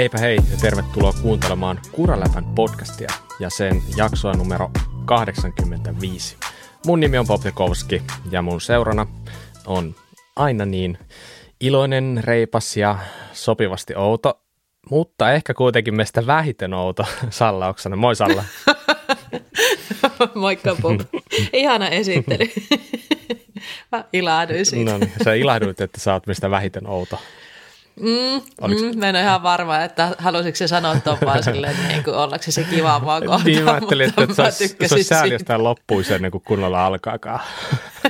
Heipä hei ja tervetuloa kuuntelemaan Kuraläpän podcastia ja sen jaksoa numero 85. Mun nimi on Popjakowski ja mun seurana on aina niin iloinen, reipas ja sopivasti outo, mutta ehkä kuitenkin meistä vähiten outo Salla Oksanen. Moi Salla. Moikka Pop. Ihana esittely. Mä ilahduin siitä. No niin, sä ilahduit, että sä oot meistä vähiten outo. Mm, mm, mä en ole ihan varma, että halusitko se sanoa tuon vaan silleen, että niin kuin, ollaanko se kivaa mua kohtaan. Niin mä ajattelin, että, että olisi, se olisi sääli, jos tämä loppuisi ennen kuin kunnolla alkaakaan.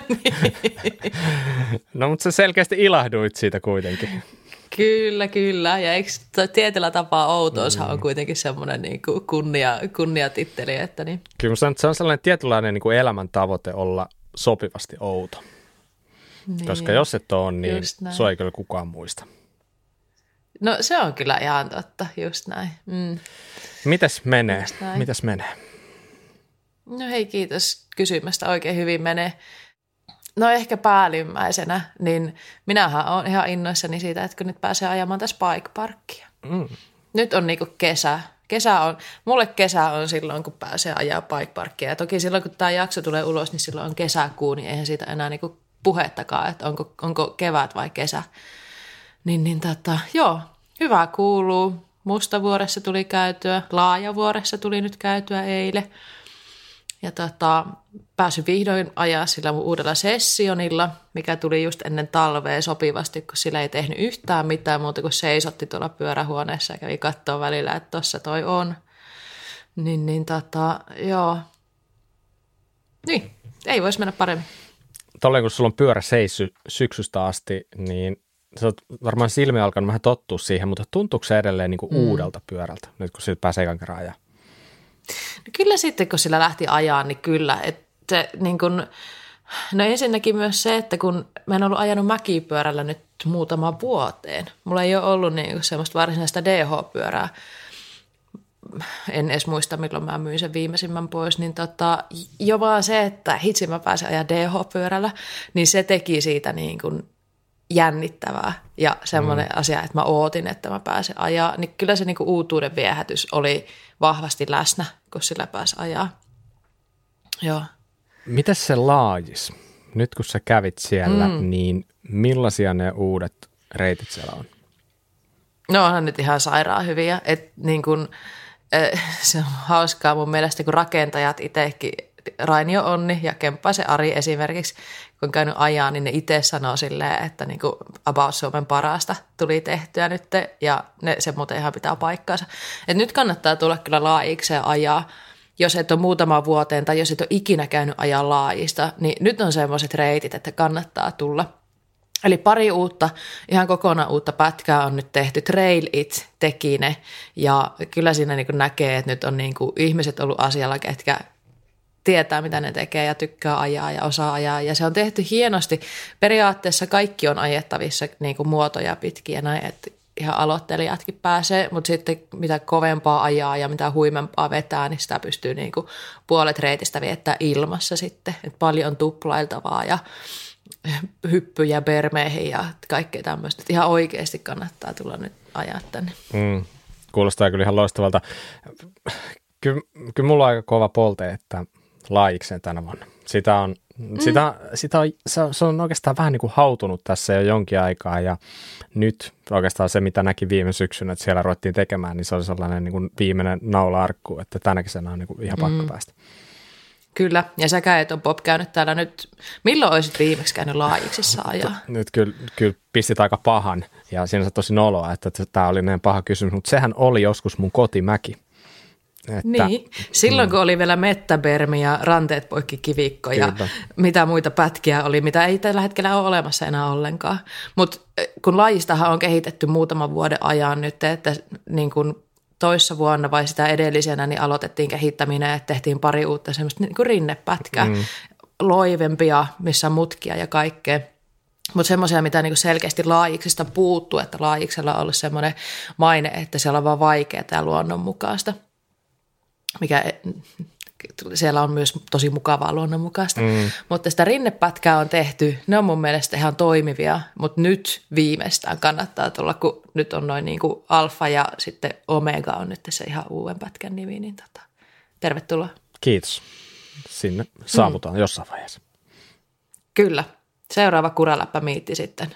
niin. no mutta sä selkeästi ilahduit siitä kuitenkin. Kyllä, kyllä. Ja eikö tietyllä tapaa outoushan mm. on kuitenkin semmoinen niin kuin kunnia, kunniatitteli. Että niin. Kyllä se on, se on sellainen tietynlainen niin kuin elämäntavoite olla sopivasti outo. Niin. Koska jos et ole, niin se ei kyllä kukaan muista. No se on kyllä ihan totta, just näin. Mm. Mitäs menee? Mitäs menee? No hei, kiitos kysymästä. Oikein hyvin menee. No ehkä päällimmäisenä, niin minähän olen ihan innoissani siitä, että kun nyt pääsee ajamaan tässä bike parkkia. Mm. Nyt on niinku kesä. Kesä on, mulle kesä on silloin, kun pääsee ajaa bike parkkia. Ja toki silloin, kun tämä jakso tulee ulos, niin silloin on kesäkuu, niin eihän siitä enää niinku puhettakaan, että onko, onko kevät vai kesä. Niin, niin tota, joo, hyvä kuuluu. Mustavuoressa tuli käytyä, Laajavuoressa tuli nyt käytyä eilen. Ja tota, pääsin vihdoin ajaa sillä mun uudella sessionilla, mikä tuli just ennen talvea sopivasti, kun sillä ei tehnyt yhtään mitään muuta kuin seisotti tuolla pyörähuoneessa ja kävi katsoa välillä, että tossa toi on. Niin, niin tota, joo. Niin, ei voisi mennä paremmin. Tolleen kun sulla on pyörä seissy syksystä asti, niin sä oot varmaan silmiä alkanut vähän tottua siihen, mutta tuntuuko se edelleen niin kuin mm. uudelta pyörältä, nyt kun siitä pääsee ekan kerran ajaa? No kyllä sitten, kun sillä lähti ajaa, niin kyllä. Että niin kun, no ensinnäkin myös se, että kun mä en ollut ajanut mäkipyörällä nyt muutama vuoteen. Mulla ei ole ollut niin semmoista varsinaista DH-pyörää. En edes muista, milloin mä myin sen viimeisimmän pois, niin tota, jo vaan se, että hitsi mä pääsen ajaa DH-pyörällä, niin se teki siitä niin kuin jännittävää ja semmoinen mm. asia, että mä ootin, että mä pääsen ajaa, niin kyllä se niinku uutuuden viehätys oli vahvasti läsnä, kun sillä pääsi ajaa. Joo. Mitäs se laajis? Nyt kun sä kävit siellä, mm. niin millaisia ne uudet reitit siellä on? No onhan nyt ihan sairaan hyviä. Et niin kun, äh, se on hauskaa mun mielestä, kun rakentajat itsekin Rainio Onni ja Kemppaisen Ari esimerkiksi, kun on käynyt ajaa, niin ne itse sanoo silleen, että niin kuin About Suomen parasta tuli tehtyä nyt, ja ne, se muuten ihan pitää paikkaansa. Et nyt kannattaa tulla kyllä laajikseen ajaa, jos et ole muutama vuoteen tai jos et ole ikinä käynyt ajaa laajista, niin nyt on semmoiset reitit, että kannattaa tulla. Eli pari uutta, ihan kokonaan uutta pätkää on nyt tehty. Trail It teki ne ja kyllä siinä niin näkee, että nyt on niin ihmiset ollut asialla, ketkä tietää, mitä ne tekee ja tykkää ajaa ja osaa ajaa. Ja se on tehty hienosti. Periaatteessa kaikki on ajettavissa niin kuin muotoja pitkin ja näin, että ihan aloittelijatkin pääsee, mutta sitten mitä kovempaa ajaa ja mitä huimempaa vetää, niin sitä pystyy niin kuin puolet reitistä viettää ilmassa sitten. Et paljon tuplailtavaa ja hyppyjä bermeihin ja kaikkea tämmöistä. Ihan oikeasti kannattaa tulla nyt ajaa tänne. Mm, kuulostaa kyllä ihan loistavalta. Kyllä, kyllä mulla on aika kova polte, että laajikseen tänä vuonna. Sitä on, mm. sitä, sitä on, se, se on oikeastaan vähän niin kuin hautunut tässä jo jonkin aikaa ja nyt oikeastaan se, mitä näki viime syksynä, että siellä ruvettiin tekemään, niin se oli sellainen niin kuin viimeinen naula-arkku, että tänä kesänä on niin kuin ihan pakko mm. päästä. Kyllä, ja säkä et on Bob käynyt täällä nyt. Milloin olisit viimeksi käynyt laajiksissa ajaa? Nyt kyllä, kyllä pistit aika pahan, ja siinä se tosi noloa, että tämä oli näin paha kysymys, mutta sehän oli joskus mun kotimäki. Että, niin, silloin mm. kun oli vielä mettäbermi ja ranteet poikki kivikko ja Kyllä. mitä muita pätkiä oli, mitä ei tällä hetkellä ole olemassa enää ollenkaan. Mutta eh, kun lajistahan on kehitetty muutaman vuoden ajan nyt, että niin kun toissa vuonna vai sitä edellisenä niin aloitettiin kehittäminen, että tehtiin pari uutta semmoista niin kuin rinnepätkää, mm. loivempia, missä on mutkia ja kaikkea. Mutta semmoisia, mitä niinku selkeästi laajiksista puuttuu, että laajiksella on ollut semmoinen maine, että siellä on vaan vaikeaa ja luonnonmukaista mikä siellä on myös tosi mukavaa luonnonmukaista. Mm. Mutta sitä rinnepätkää on tehty, ne on mun mielestä ihan toimivia, mutta nyt viimeistään kannattaa tulla, kun nyt on noin niin kuin alfa ja sitten omega on nyt se ihan uuden pätkän nimi, niin tota, tervetuloa. Kiitos. Sinne saavutaan mm. jossain vaiheessa. Kyllä. Seuraava kuraläppä miitti sitten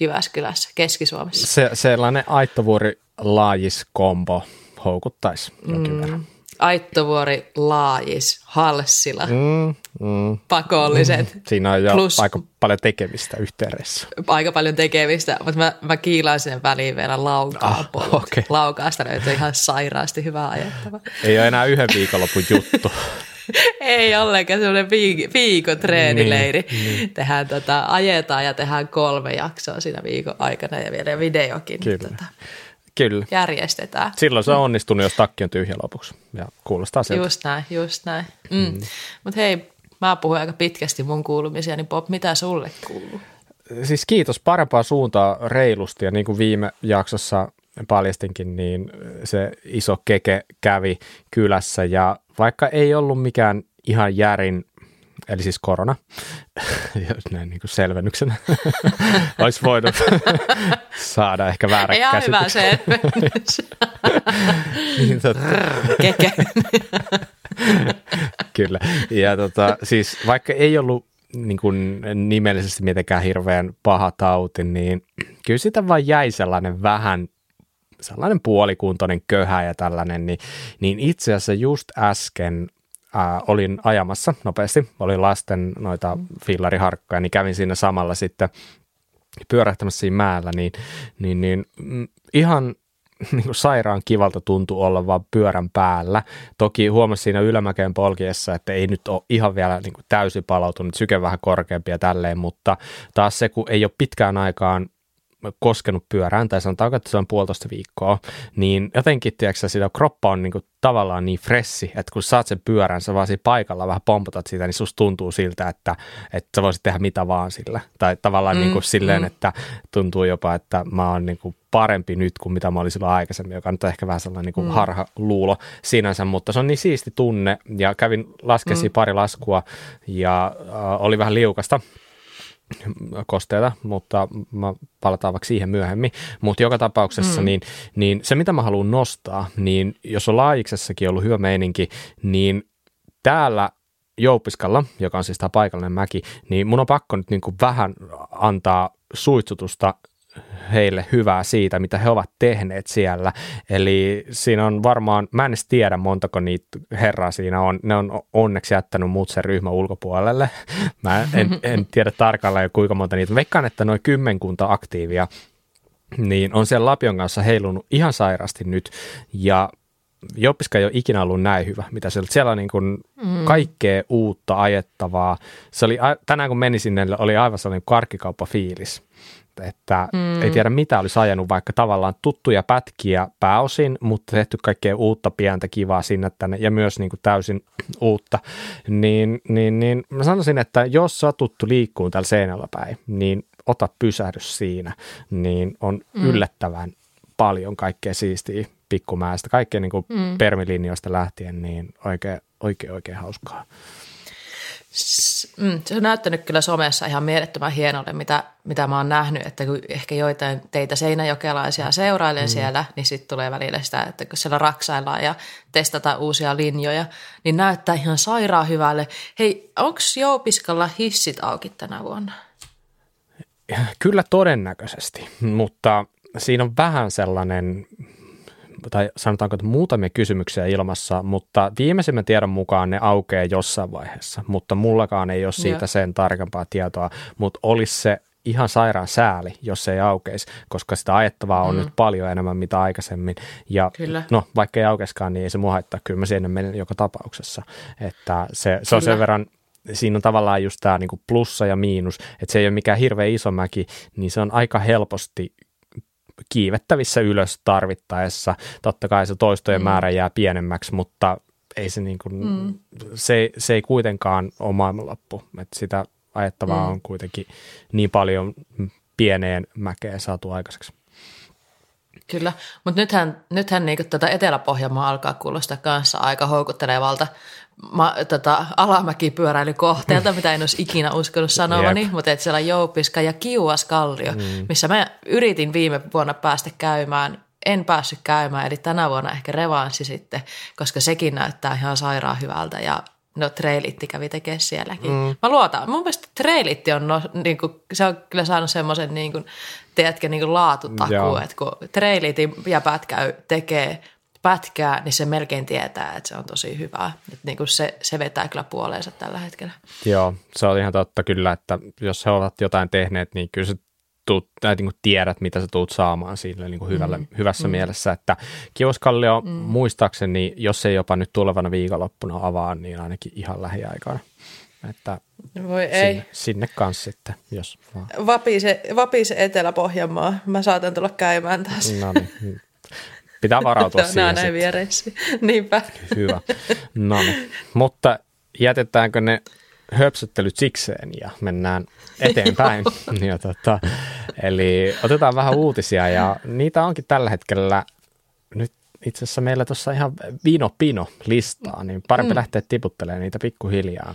Jyväskylässä, Keski-Suomessa. Se, sellainen aittovuori laajiskombo houkuttaisi jonkin mm. Aittovuori, Laajis, Halssila, mm, mm, pakolliset. Mm. Siinä on jo plus, aika paljon tekemistä yhteydessä. Aika paljon tekemistä, mutta mä, mä kiilaan sen väliin vielä laukaa ah, okay. Laukaasta löytyy ihan sairaasti hyvää ajettavaa. Ei ole enää yhden viikonlopun juttu. Ei ollenkaan semmoinen viik- viikon treenileiri. Niin, niin. Tehdään tota, ajetaan ja tehdään kolme jaksoa siinä viikon aikana ja vielä videokin. Kyllä. Tota, Kyllä. järjestetään. Silloin se on onnistunut, jos takki on tyhjä lopuksi. Ja kuulostaa sieltä. Just näin, just näin. Mm. Mm. Mutta hei, mä puhuin aika pitkästi mun kuulumisia, niin Bob, mitä sulle kuuluu? Siis kiitos parempaa suuntaa reilusti ja niin kuin viime jaksossa paljastinkin, niin se iso keke kävi kylässä ja vaikka ei ollut mikään ihan järin eli siis korona, näin niin kuin selvennyksenä, olisi voinut saada ehkä väärä Ihan käsitys. hyvä selvennys. niin, tota... Keke. Kyllä, ja tota, siis vaikka ei ollut niin kuin nimellisesti mitenkään hirveän paha tauti, niin kyllä sitä vaan jäi sellainen vähän sellainen puolikuntoinen köhä ja tällainen, niin, niin itse asiassa just äsken ää, olin ajamassa nopeasti, olin lasten noita fillariharkkoja, niin kävin siinä samalla sitten pyörähtämässä siinä mäellä, niin, niin, niin mm, ihan niin kuin sairaan kivalta tuntui olla vaan pyörän päällä. Toki huomasin siinä ylämäkeen polkiessa, että ei nyt ole ihan vielä niin kuin täysin palautunut, syke vähän korkeampi ja tälleen, mutta taas se, kun ei ole pitkään aikaan koskenut pyörään, tai sanotaanko, että se on puolitoista viikkoa, niin jotenkin, tiedätkö, sitä kroppa on niin kuin, tavallaan niin fressi, että kun saat sen pyörän, sä vaan siinä paikalla vähän pompotat sitä, niin susta tuntuu siltä, että, että sä voisit tehdä mitä vaan sillä. Tai tavallaan mm, niin kuin silleen, mm. että tuntuu jopa, että mä oon niin kuin parempi nyt kuin mitä mä olin silloin aikaisemmin, joka nyt on ehkä vähän sellainen niin kuin mm. harha luulo sinänsä, mutta se on niin siisti tunne, ja kävin laskesi mm. pari laskua, ja äh, oli vähän liukasta, kosteita, mutta mä palataan vaikka siihen myöhemmin. Mutta joka tapauksessa, mm. niin, niin se mitä mä haluan nostaa, niin jos on laajiksessakin ollut hyvä meininki, niin täällä Jouppiskalla, joka on siis tämä paikallinen mäki, niin mun on pakko nyt niin kuin vähän antaa suitsutusta heille hyvää siitä, mitä he ovat tehneet siellä. Eli siinä on varmaan, mä en edes tiedä montako niitä herraa siinä on, ne on onneksi jättänyt muut sen ryhmän ulkopuolelle. Mä en, en tiedä tarkalleen kuinka monta niitä. Veikkaan, että noin kymmenkunta aktiivia niin on siellä Lapion kanssa heilunut ihan sairaasti nyt, ja Joppiska ei ole ikinä ollut näin hyvä, mitä siellä, siellä on niin kuin mm. kaikkea uutta ajettavaa. Se oli, tänään kun meni sinne, oli aivan sellainen karkkikauppa-fiilis että mm. ei tiedä mitä olisi ajanut, vaikka tavallaan tuttuja pätkiä pääosin, mutta tehty kaikkea uutta pientä kivaa sinne tänne ja myös niin kuin täysin uutta, niin, niin, niin mä sanoisin, että jos sä tuttu liikkuun tällä seinällä päin, niin ota pysähdys siinä, niin on mm. yllättävän paljon kaikkea siistiä pikkumäestä, kaikkea niin kuin mm. permilinjoista lähtien, niin oikein, oikein, oikein hauskaa. Mm, se on näyttänyt kyllä somessa ihan mielettömän hienolle, mitä, mitä mä oon nähnyt, että kun ehkä joitain teitä seinäjokelaisia seurailen mm. siellä, niin sitten tulee välillä sitä, että kun siellä raksaillaan ja testataan uusia linjoja, niin näyttää ihan sairaan hyvälle. Hei, onko Joupiskalla hissit auki tänä vuonna? Kyllä todennäköisesti, mutta siinä on vähän sellainen tai sanotaanko, että muutamia kysymyksiä ilmassa, mutta viimeisimmän tiedon mukaan ne aukeaa jossain vaiheessa, mutta mullakaan ei ole siitä sen tarkempaa tietoa, mutta olisi se ihan sairaan sääli, jos se ei aukeisi, koska sitä ajettavaa on mm. nyt paljon enemmän mitä aikaisemmin. Ja kyllä. no, vaikka ei aukeiskaan, niin ei se mua haittaa. Kyllä mä sinne menen joka tapauksessa. Että se, se on sen verran siinä on tavallaan just tämä niinku plussa ja miinus, että se ei ole mikään hirveän iso mäki, niin se on aika helposti kiivettävissä ylös tarvittaessa. Totta kai se toistojen mm. määrä jää pienemmäksi, mutta ei se, niin kuin, mm. se, se ei kuitenkaan ole maailmanloppu. Että sitä ajettavaa mm. on kuitenkin niin paljon pieneen mäkeen saatu aikaiseksi. Kyllä, mutta nythän, nythän niin tätä Etelä-Pohjanmaa alkaa kuulostaa kanssa aika houkuttelevalta ma, tota, alamäkipyöräilykohteelta, mitä en olisi ikinä uskonut sanovani, yep. mutta että siellä on Joupiska ja Kiuaskallio, mm. missä mä yritin viime vuonna päästä käymään, en päässyt käymään, eli tänä vuonna ehkä revanssi sitten, koska sekin näyttää ihan sairaan hyvältä ja no Trailitti kävi tekemään sielläkin. Mm. Mä luotan. Mun mielestä Trailitti on, no, niin kuin, se on kyllä saanut semmoisen, niin kuin, tiedätkö, niin kuin laatutakuu, että kun Trailitin jäpät käy tekee pätkää, niin se melkein tietää, että se on tosi hyvä. Että niin kuin se, se vetää kyllä puoleensa tällä hetkellä. Joo, se on ihan totta kyllä, että jos he ovat jotain tehneet, niin kyllä se tuut, tai niin kuin tiedät, mitä sä tuut saamaan sille niin kuin hyvällä, mm. hyvässä mm. mielessä. Että Kioskallio mm. muistaakseni, jos ei jopa nyt tulevana viikonloppuna avaa, niin ainakin ihan lähiaikana. Että Voi ei. Sinne, sinne kanssa sitten, jos vaan. Vapise, Vapise Etelä-Pohjanmaa. Mä saatan tulla käymään taas. No niin. Pitää varautua siihen. Nämä näin viereissä. Niinpä. Hyvä. No niin. Mutta jätetäänkö ne höpsöttelyt sikseen ja mennään eteenpäin. ja tota, eli otetaan vähän uutisia ja niitä onkin tällä hetkellä nyt itse asiassa meillä tuossa ihan vino pino listaa, niin parempi mm. lähteä tiputtelemaan niitä pikkuhiljaa.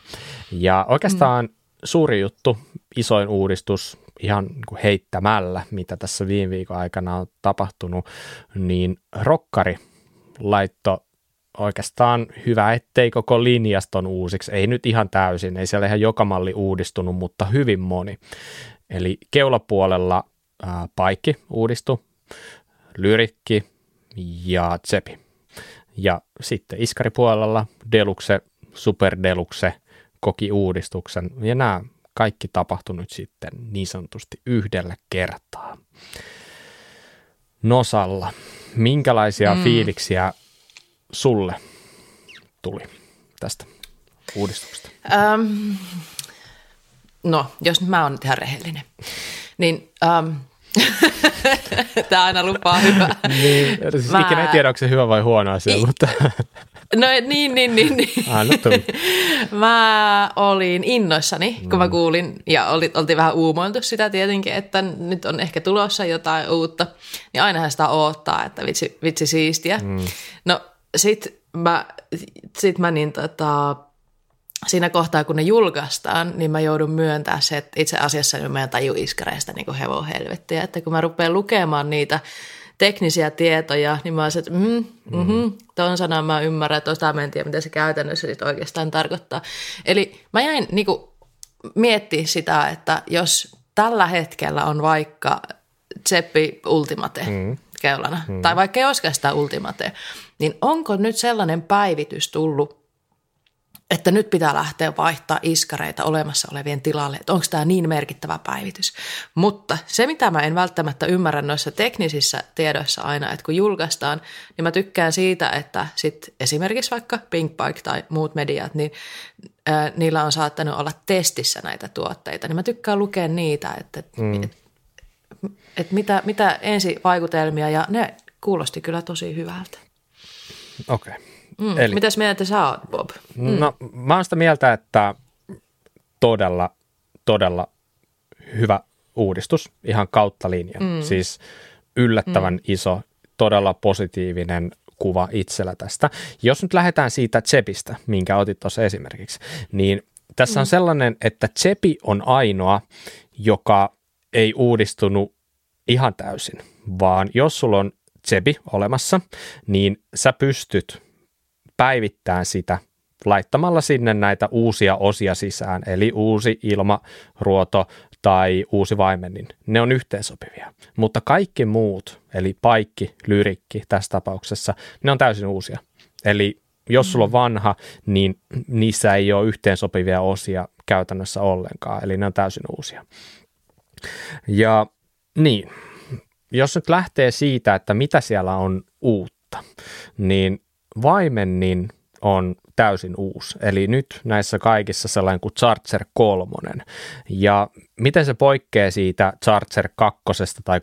Ja oikeastaan mm. suuri juttu, isoin uudistus ihan niin heittämällä, mitä tässä viime viikon aikana on tapahtunut, niin rokkari laitto oikeastaan hyvä, ettei koko linjaston uusiksi. Ei nyt ihan täysin, ei siellä ihan joka malli uudistunut, mutta hyvin moni. Eli keulapuolella ää, paikki uudistui, lyrikki ja tsepi. Ja sitten iskaripuolella deluxe, super deluxe koki uudistuksen. Ja nämä kaikki tapahtunut sitten niin sanotusti yhdellä kertaa. Nosalla, minkälaisia mm. fiiliksiä sulle tuli tästä uudistuksesta? Um, no, jos mä oon ihan rehellinen, niin um, Tämä aina lupaa hyvää. niin, siis mä... ikinä ei tiedä, onko se hyvä vai huono asia, I... mutta... no niin, niin, niin. niin. mä olin innoissani, kun mä mm. kuulin, ja oli, oltiin vähän uumoiltu sitä tietenkin, että nyt on ehkä tulossa jotain uutta. Niin ainahan sitä odottaa, että vitsi, vitsi siistiä. Mm. No sit mä, sit mä niin tota, siinä kohtaa, kun ne julkaistaan, niin mä joudun myöntämään se, että itse asiassa niin mä taju iskareista niin kuin hevon helvettiä. Että kun mä rupean lukemaan niitä teknisiä tietoja, niin mä oon että mm, mm-hmm, ton sanan mä ymmärrän, että osa mä en tiedä, mitä se käytännössä sit oikeastaan tarkoittaa. Eli mä jäin niin kuin, miettiä sitä, että jos tällä hetkellä on vaikka Tseppi Ultimate mm. keulana, mm. tai vaikka ei olisikaan Ultimate, niin onko nyt sellainen päivitys tullut, että nyt pitää lähteä vaihtaa iskareita olemassa olevien tilalle, että onko tämä niin merkittävä päivitys. Mutta se, mitä mä en välttämättä ymmärrä noissa teknisissä tiedoissa aina, että kun julkaistaan, niin mä tykkään siitä, että sit esimerkiksi vaikka Pinkbike tai muut mediat, niin ää, niillä on saattanut olla testissä näitä tuotteita, niin mä tykkään lukea niitä, että mm. et, et mitä, mitä ensivaikutelmia, ja ne kuulosti kyllä tosi hyvältä. Okei. Okay. Mm. Eli, Mitäs mieltä sä oot, Bob? Mm. No mä oon sitä mieltä, että todella, todella hyvä uudistus ihan kautta linjan. Mm. Siis yllättävän mm. iso, todella positiivinen kuva itsellä tästä. Jos nyt lähdetään siitä Tsepistä, minkä otit tuossa esimerkiksi, niin tässä on mm. sellainen, että Tsepi on ainoa, joka ei uudistunut ihan täysin, vaan jos sulla on Tsepi olemassa, niin sä pystyt päivittää sitä laittamalla sinne näitä uusia osia sisään, eli uusi ilmaruoto tai uusi vaimennin. Ne on yhteensopivia, mutta kaikki muut, eli paikki, lyrikki tässä tapauksessa, ne on täysin uusia. Eli jos sulla on mm. vanha, niin niissä ei ole yhteensopivia osia käytännössä ollenkaan, eli ne on täysin uusia. Ja niin, jos nyt lähtee siitä, että mitä siellä on uutta, niin Vaimennin on täysin uusi. Eli nyt näissä kaikissa sellainen kuin Charger 3. Ja miten se poikkeaa siitä Charger 2 tai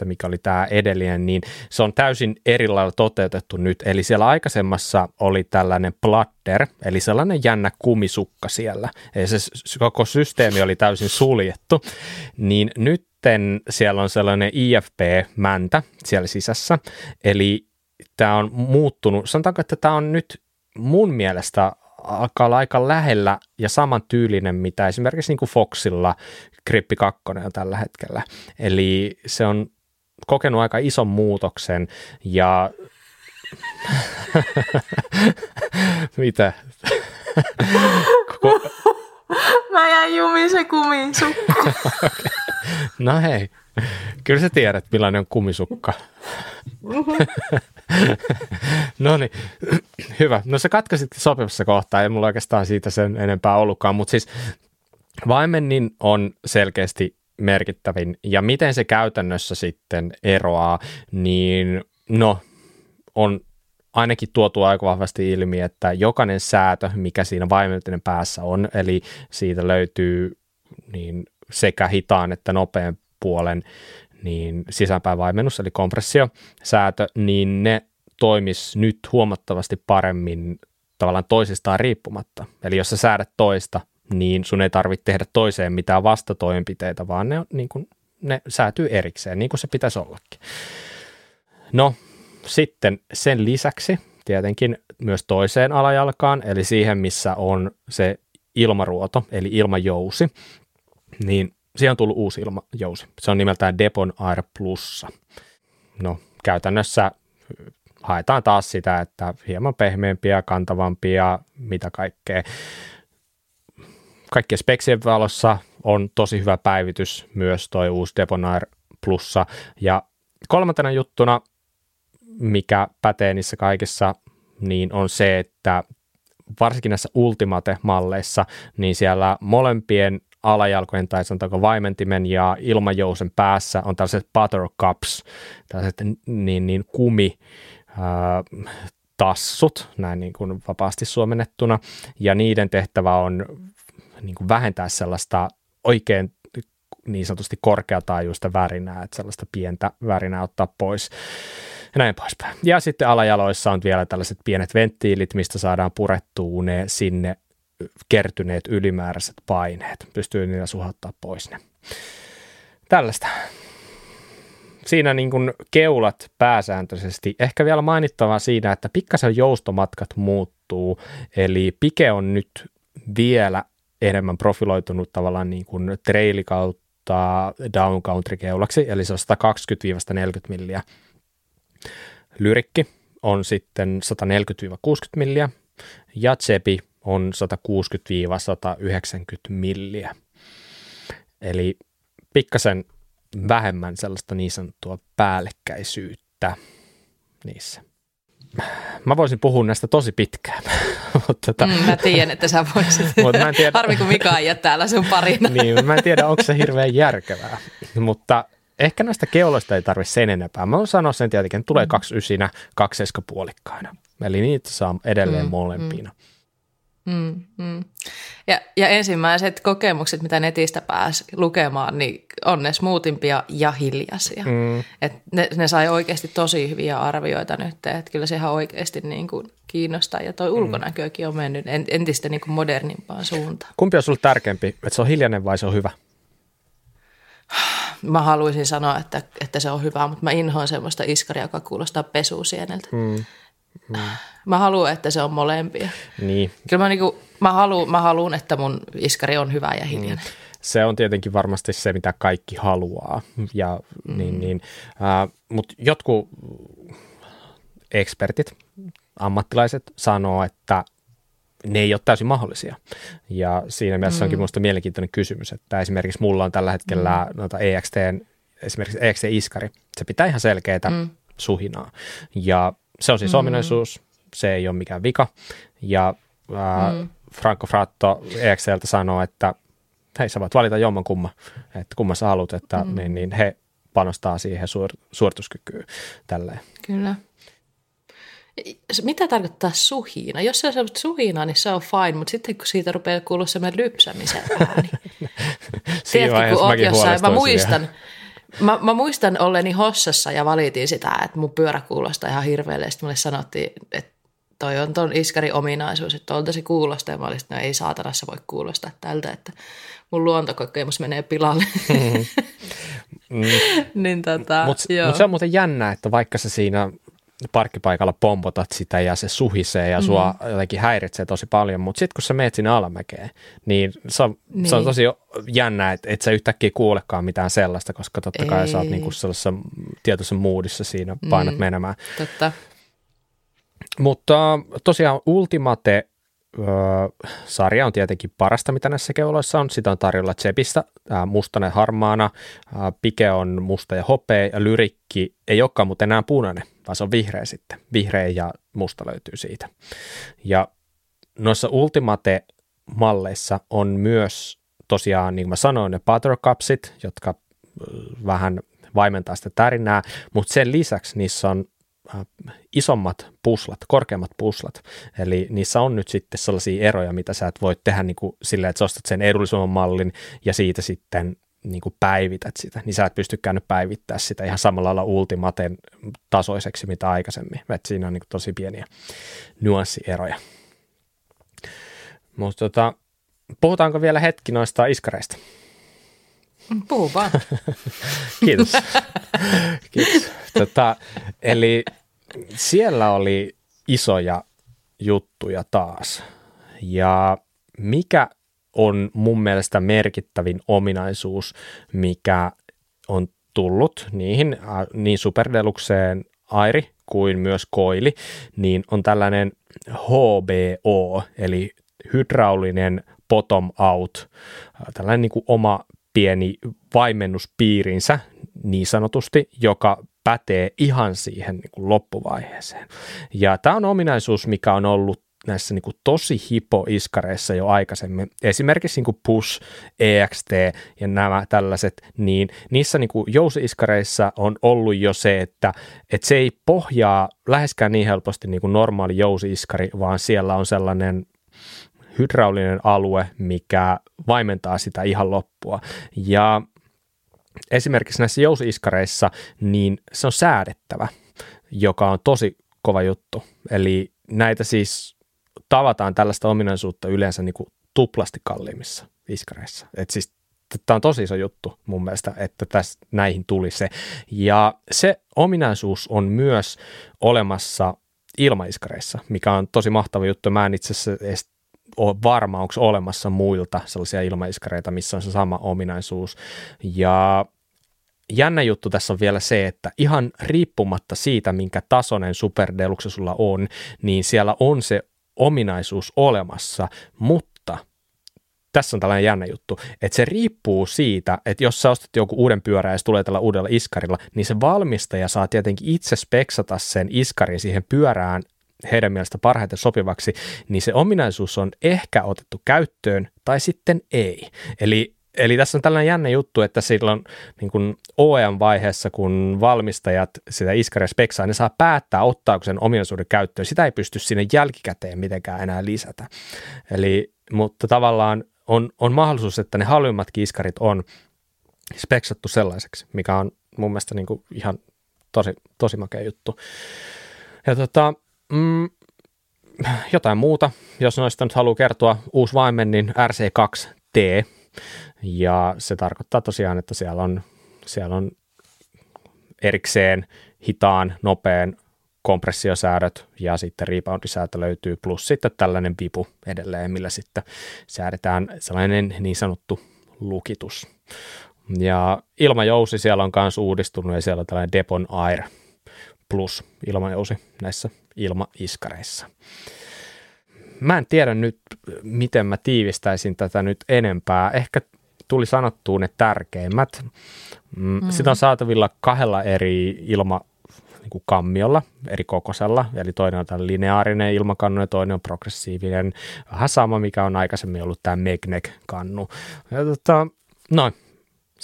2.1, mikä oli tämä edellinen, niin se on täysin eri lailla toteutettu nyt. Eli siellä aikaisemmassa oli tällainen platter, eli sellainen jännä kumisukka siellä. Eli se koko systeemi oli täysin suljettu. Niin nyt sitten siellä on sellainen IFP-mäntä siellä sisässä, eli tämä on muuttunut, sanotaanko, että tämä on nyt mun mielestä alkaa olla aika lähellä ja saman tyylinen, mitä esimerkiksi niin kuin Foxilla Grippi 2 on tällä hetkellä. Eli se on kokenut aika ison muutoksen ja mitä? Mä jäin jumiin se kumisukka. no hei, kyllä sä tiedät millainen on kumisukka. no niin, hyvä. No se katkasit sopivassa kohtaa, ei mulla oikeastaan siitä sen enempää ollutkaan, mutta siis vaimennin on selkeästi merkittävin ja miten se käytännössä sitten eroaa, niin no on ainakin tuotu aika vahvasti ilmi, että jokainen säätö, mikä siinä vaimentimien päässä on, eli siitä löytyy niin sekä hitaan että nopean puolen niin sisäänpäin vaimennus, eli kompressiosäätö, niin ne toimis nyt huomattavasti paremmin tavallaan toisistaan riippumatta. Eli jos sä säädät toista, niin sun ei tarvitse tehdä toiseen mitään vastatoimenpiteitä, vaan ne, niin kuin, ne säätyy erikseen, niin kuin se pitäisi ollakin. No, sitten sen lisäksi tietenkin myös toiseen alajalkaan, eli siihen, missä on se ilmaruoto, eli ilmajousi, niin siihen on tullut uusi ilmajousi. Se on nimeltään Depon Air Plussa. No, käytännössä haetaan taas sitä, että hieman pehmeämpiä, kantavampia, mitä kaikkea. Kaikkien speksien valossa on tosi hyvä päivitys myös toi uusi Debonair Plussa. Ja kolmantena juttuna mikä pätee niissä kaikissa, niin on se, että varsinkin näissä Ultimate-malleissa, niin siellä molempien alajalkojen tai sanotaanko vaimentimen ja ilmajousen päässä on tällaiset buttercups, tällaiset niin, niin kumi, äh, tassut, näin niin kuin vapaasti suomennettuna, ja niiden tehtävä on niin kuin vähentää sellaista oikein niin sanotusti korkeataajuista värinää, että sellaista pientä värinää ottaa pois ja näin poispäin. Ja sitten alajaloissa on vielä tällaiset pienet venttiilit, mistä saadaan purettua ne sinne kertyneet ylimääräiset paineet. Pystyy niillä suhattaa pois ne. Tällaista. Siinä niin kuin keulat pääsääntöisesti. Ehkä vielä mainittavaa siinä, että pikkasen joustomatkat muuttuu. Eli pike on nyt vielä enemmän profiloitunut tavallaan niin kuin traili kautta down country keulaksi, eli se on 120-40 milliä Lyrikki on sitten 140-60 milliä ja Tsepi on 160-190 milliä. Eli pikkasen vähemmän sellaista niin sanottua päällekkäisyyttä niissä. Mä voisin puhua näistä tosi pitkään. mutta tota... mm, mä tiedän, että sä voisit. mutta mä en tiedä... Harmi, kun Mika ei täällä sun parina. niin, mä en tiedä, onko se hirveän järkevää. mutta ehkä näistä keuloista ei tarvitse sen enempää. Mä voin sanoa sen tietenkin, että tulee mm. kaksi ysinä, kaksi puolikkaina. Eli niitä saa edelleen mm, molempina. Mm, mm. Ja, ja ensimmäiset kokemukset, mitä netistä pääsi lukemaan, niin on ne smoothimpia ja hiljaisia. Mm. Et ne, ne sai oikeasti tosi hyviä arvioita nyt, että kyllä se ihan oikeasti niin kuin kiinnostaa. Ja toi mm. ulkonäkökin on mennyt entistä niin kuin modernimpaan suuntaan. Kumpi on sinulle tärkeämpi, että se on hiljainen vai se on hyvä? mä haluaisin sanoa, että, että se on hyvä, mutta mä inhoan semmoista iskaria, joka kuulostaa pesusieneltä. Mm. Mm. Mä haluan, että se on molempia. Niin. Kyllä mä, niinku, mä, haluan, mä haluan, että mun iskari on hyvä ja hiljainen. Mm. Se on tietenkin varmasti se, mitä kaikki haluaa. Ja, mm. niin, niin, äh, Mutta jotkut ekspertit, ammattilaiset sanoo, että ne ei ole täysin mahdollisia. Ja siinä mielessä mm. onkin minusta mielenkiintoinen kysymys, että esimerkiksi mulla on tällä hetkellä mm. noita EXT, esimerkiksi EXT-iskari. Se pitää ihan selkeää mm. suhinaa. Ja se on siis mm. ominaisuus, se ei ole mikään vika. Ja äh, mm. Franco Fratto EXLtä sanoo, että hei sä voit valita jomman kumman, että kumman sä haluat, että mm. niin, niin he panostaa siihen suor- suorituskykyyn tälleen. Kyllä. Mitä tarkoittaa suhina? Jos se on suhina, niin se on fine, mutta sitten kun siitä rupeaa kuulua semmoinen lypsämisen ääni. Tiedätkö, kun oot jossain, mä muistan, mä, mä, muistan olleni hossassa ja valitin sitä, että mun pyörä kuulostaa ihan hirveälle. Sitten mulle sanottiin, että toi on ton iskari ominaisuus, että tuolta se kuulostaa. Ja mä olisin, että no ei saatanassa voi kuulostaa tältä, että mun luontokokemus menee pilalle. Mm-hmm. Mm. niin tota, Mutta joo. mut se on muuten jännä, että vaikka sä siinä parkkipaikalla pompotat sitä ja se suhisee ja sua Mm. jotenkin häiritsee tosi paljon, mutta sitten kun sä meet sinne alamäkeen, niin se on, niin. se on Niin. tosi jännä, että et sä yhtäkkiä kuulekaan mitään sellaista, koska totta kai sä oot niinku sellaisessa tietyssä moodissa siinä, painat Mm. menemään. Totta. Mutta tosiaan Ultimate sarja on tietenkin parasta, mitä näissä keuloissa on. Sitä on tarjolla Zepistä, ää, mustainen harmaana, ää, pike on musta ja hopea ja lyrikki ei olekaan muuten enää punainen, vaan se on vihreä sitten. Vihreä ja musta löytyy siitä. Ja noissa Ultimate-malleissa on myös tosiaan, niin kuin mä sanoin, ne buttercupsit, jotka vähän vaimentaa sitä tärinää, mutta sen lisäksi niissä on äh, isommat puslat, korkeammat puslat. Eli niissä on nyt sitten sellaisia eroja, mitä sä et voi tehdä niin kuin että sä ostat sen edullisemman mallin ja siitä sitten niin kuin päivität sitä, niin sä et pystykään nyt päivittää sitä ihan samalla lailla ultimaten tasoiseksi mitä aikaisemmin. Et siinä on niin kuin tosi pieniä nyanssieroja. Mutta tota, puhutaanko vielä hetki noista iskareista? Puhu vaan. Kiitos. Kiitos. Tota, eli siellä oli isoja juttuja taas. Ja mikä on mun mielestä merkittävin ominaisuus, mikä on tullut niihin, niin Superdeluxeen Airi kuin myös Koili, niin on tällainen HBO, eli hydraulinen bottom out, tällainen niin kuin oma pieni vaimennuspiirinsä niin sanotusti, joka pätee ihan siihen niin kuin loppuvaiheeseen. Ja tämä on ominaisuus, mikä on ollut näissä niin kuin tosi hipo-iskareissa jo aikaisemmin, esimerkiksi niin kuin Push, EXT ja nämä tällaiset, niin niissä niin kuin jousi-iskareissa on ollut jo se, että, että se ei pohjaa läheskään niin helposti niin kuin normaali jousi-iskari, vaan siellä on sellainen hydraulinen alue, mikä vaimentaa sitä ihan loppua. Ja esimerkiksi näissä jousi-iskareissa, niin se on säädettävä, joka on tosi kova juttu. Eli näitä siis tavataan tällaista ominaisuutta yleensä niin kuin tuplasti kalliimmissa iskareissa. Et siis tämä on tosi iso juttu mun mielestä, että tässä näihin tuli se. Ja se ominaisuus on myös olemassa ilmaiskareissa, mikä on tosi mahtava juttu. Mä en itse asiassa edes ole varma, onko olemassa muilta sellaisia ilmaiskareita, missä on se sama ominaisuus. Ja jännä juttu tässä on vielä se, että ihan riippumatta siitä, minkä tasoinen Super Deluxe sulla on, niin siellä on se ominaisuus olemassa, mutta tässä on tällainen jännä juttu, että se riippuu siitä, että jos sä ostat joku uuden pyörän ja se tulee tällä uudella iskarilla, niin se valmistaja saa tietenkin itse speksata sen iskarin siihen pyörään heidän mielestä parhaiten sopivaksi, niin se ominaisuus on ehkä otettu käyttöön tai sitten ei. Eli Eli tässä on tällainen jännä juttu, että silloin niin kuin OEM-vaiheessa, kun valmistajat sitä iskaria speksaa, ne saa päättää, ottaako sen ominaisuuden käyttöön. Sitä ei pysty sinne jälkikäteen mitenkään enää lisätä. Eli, mutta tavallaan on, on mahdollisuus, että ne halvimmatkin iskarit on speksattu sellaiseksi, mikä on mun mielestä niin kuin ihan tosi, tosi makea juttu. Ja tota, mm, jotain muuta, jos noista nyt haluaa kertoa, uusi vaimen, niin RC2T, ja se tarkoittaa tosiaan, että siellä on, siellä on erikseen hitaan, nopean kompressiosäädöt ja sitten reboundisäätö löytyy, plus sitten tällainen vipu edelleen, millä sitten säädetään sellainen niin sanottu lukitus. Ja ilmajousi siellä on myös uudistunut ja siellä on tällainen Depon Air plus ilmajousi näissä ilmaiskareissa. Mä en tiedä nyt, miten mä tiivistäisin tätä nyt enempää. Ehkä tuli sanottuun ne tärkeimmät. Mm. Sitä on saatavilla kahdella eri ilma niin kuin kammiolla, eri kokoisella. Eli toinen on tällainen lineaarinen ilmakannu ja toinen on progressiivinen. Vähän sama, mikä on aikaisemmin ollut tämä Megnek-kannu. Ja tota, noin,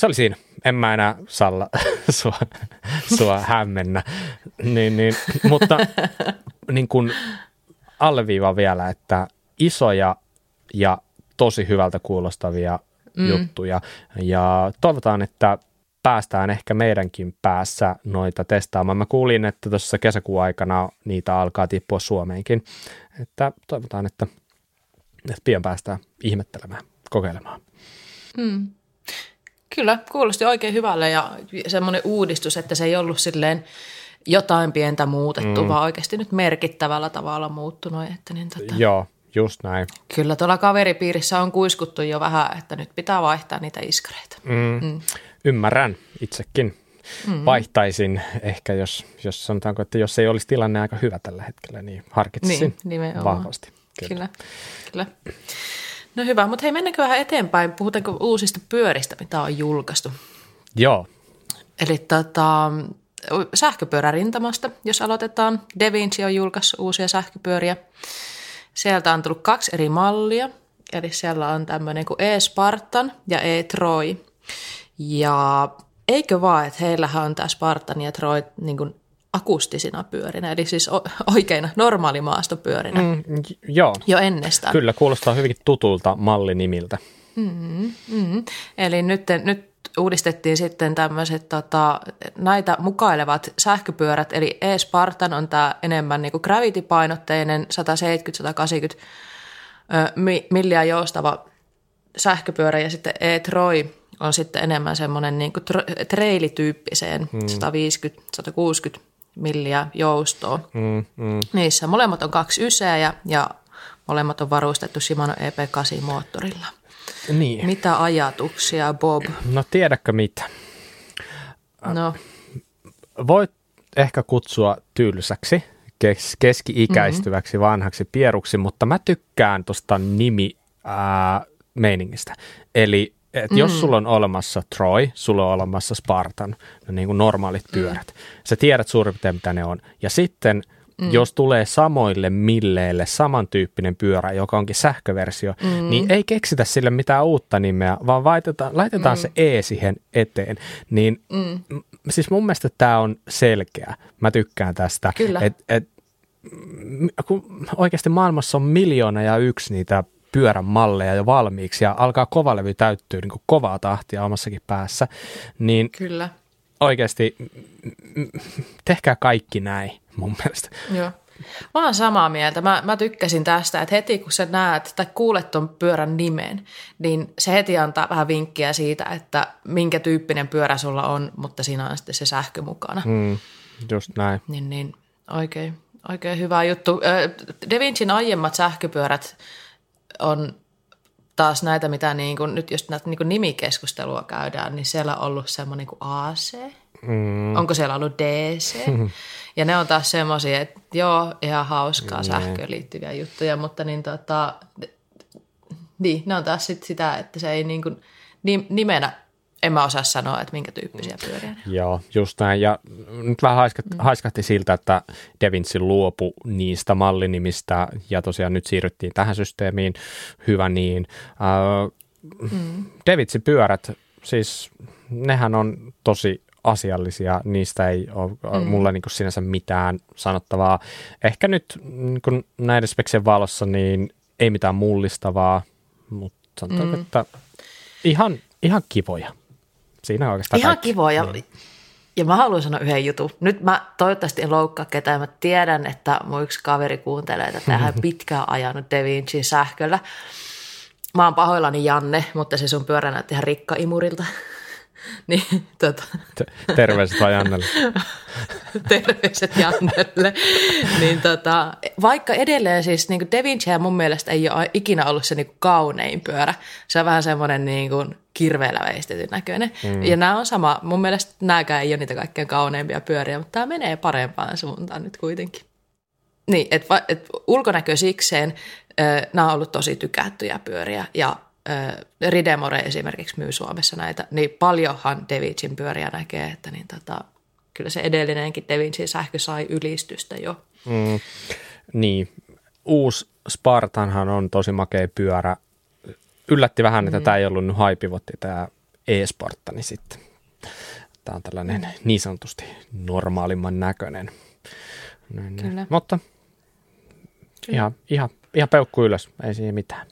se oli siinä. En mä enää Salla sua, sua hämmennä. Niin, niin, mutta niin kun alleviiva vielä, että isoja ja tosi hyvältä kuulostavia mm. juttuja. Ja toivotaan, että päästään ehkä meidänkin päässä noita testaamaan. Mä kuulin, että tuossa kesäkuun aikana niitä alkaa tippua Suomeenkin. Että toivotaan, että, että pian päästään ihmettelemään, kokeilemaan. Mm. Kyllä, kuulosti oikein hyvälle ja semmoinen uudistus, että se ei ollut silleen jotain pientä muutettu, mm. vaan oikeasti nyt merkittävällä tavalla muuttunut. Että niin tota, Joo, just näin. Kyllä tuolla kaveripiirissä on kuiskuttu jo vähän, että nyt pitää vaihtaa niitä iskareita. Mm. Mm. Ymmärrän itsekin. Mm. Vaihtaisin ehkä, jos, jos sanotaanko, että jos ei olisi tilanne aika hyvä tällä hetkellä, niin harkitsisin niin, vahvasti. Kyllä. kyllä, kyllä. No hyvä, mutta hei mennäänkö vähän eteenpäin? Puhutaanko uusista pyöristä, mitä on julkaistu? Joo. Eli tota, sähköpyörärintamasta, jos aloitetaan. DaVinci on julkaissut uusia sähköpyöriä. Sieltä on tullut kaksi eri mallia. Eli siellä on tämmöinen kuin e-Spartan ja e-Troy. Ja eikö vaan, että heillähän on tämä Spartan ja Troy niin kuin akustisina pyörinä, eli siis oikeina normaalimaastopyörinä. Mm, joo. Jo ennestään. Kyllä, kuulostaa hyvinkin tutulta mallinimiltä. Mm, mm. Eli nyt, nyt uudistettiin sitten tämmöiset tota, näitä mukailevat sähköpyörät, eli e-Spartan on tämä enemmän niin gravity-painotteinen 170-180 milliä joustava sähköpyörä ja sitten e-Troy on sitten enemmän semmoinen niin kuin treilityyppiseen hmm. 150-160 milliä joustoa. Mm, mm. Niissä molemmat on kaksi yseä ja, ja molemmat on varustettu Shimano EP8 moottorilla. Niin. Mitä ajatuksia, Bob? No tiedätkö mitä? No. Voit ehkä kutsua tylsäksi, kes- keski-ikäistyväksi, mm-hmm. vanhaksi pieruksi, mutta mä tykkään tuosta nimi ää, meiningistä. Eli et mm. jos sulla on olemassa Troy, sulla on olemassa Spartan, no niin kuin normaalit mm. pyörät, mm. sä tiedät suurin piirtein mitä ne on. Ja sitten mm. jos tulee samoille milleille samantyyppinen pyörä, joka onkin sähköversio, mm. niin ei keksitä sille mitään uutta nimeä, vaan laitetaan, laitetaan mm. se E siihen eteen. Niin mm. siis mun mielestä tämä on selkeä. Mä tykkään tästä. Kyllä. Et, et, kun oikeasti maailmassa on miljoona ja yksi niitä pyörän malleja jo valmiiksi ja alkaa kovalevy täyttyä niin kovaa tahtia omassakin päässä, niin Kyllä. oikeasti tehkää kaikki näin mun mielestä. Joo. Mä oon samaa mieltä. Mä, mä tykkäsin tästä, että heti kun sä näet tai kuulet ton pyörän nimen, niin se heti antaa vähän vinkkiä siitä, että minkä tyyppinen pyörä sulla on, mutta siinä on sitten se sähkö mukana. Mm, just näin. Niin, niin oikein, oikein hyvä juttu. Da Vincin aiemmat sähköpyörät on taas näitä, mitä niin kuin, nyt jos näitä niin kuin nimikeskustelua käydään, niin siellä on ollut semmoinen kuin AC. Mm. Onko siellä ollut DC? Ja ne on taas semmoisia, että joo, ihan hauskaa mm. sähköön liittyviä juttuja, mutta niin tota, niin, ne on taas sit sitä, että se ei niin kuin, nimenä en mä osaa sanoa, että minkä tyyppisiä pyöriä ne Joo, just näin. Ja nyt vähän haiskahti, mm. haiskahti siltä, että Devinci luopu niistä mallinimistä ja tosiaan nyt siirryttiin tähän systeemiin. Hyvä niin. Uh, mm. Devinci-pyörät, siis nehän on tosi asiallisia, niistä ei ole mm. mulla niin sinänsä mitään sanottavaa. Ehkä nyt niin näiden speksien valossa niin ei mitään mullistavaa, mutta sanotaan, mm. että ihan, ihan kivoja. Siinä on oikeastaan Ihan kivoa ja, niin. ja mä haluan sanoa yhden jutun. Nyt mä toivottavasti en loukkaa ketään. Mä tiedän, että mun yksi kaveri kuuntelee tätä hän pitkään ajanut Da Vincin sähköllä. Mä oon pahoillani Janne, mutta se sun pyörä näytti ihan rikkaimurilta. niin, tota. Terveiset vaan Jannelle. Terveiset Jannelle. niin tota, vaikka edelleen siis niin kuin Da Vinci mun mielestä ei ole ikinä ollut se niin kuin kaunein pyörä. Se on vähän semmoinen niin kuin kirveellä veistetyn näköinen. Mm. Ja nämä on sama. Mun mielestä nämäkään ei ole niitä kaikkein kauneimpia pyöriä, mutta tämä menee parempaan suuntaan nyt kuitenkin. Niin, että et ulkonäköisikseen äh, nämä on ollut tosi tykättyjä pyöriä ja Ridemore esimerkiksi myy Suomessa näitä, niin paljonhan Devicin pyöriä näkee, että niin tota, kyllä se edellinenkin Devicin sähkö sai ylistystä jo. Mm, niin, uusi Spartanhan on tosi makea pyörä. Yllätti vähän, että mm. tämä ei ollut nyt haipivotti tämä e-Spartani sitten. Tämä on tällainen niin sanotusti normaalimman näköinen. Niin, Kyllä. Mutta Kyllä. Ihan, ihan, ihan peukku ylös, ei siihen mitään.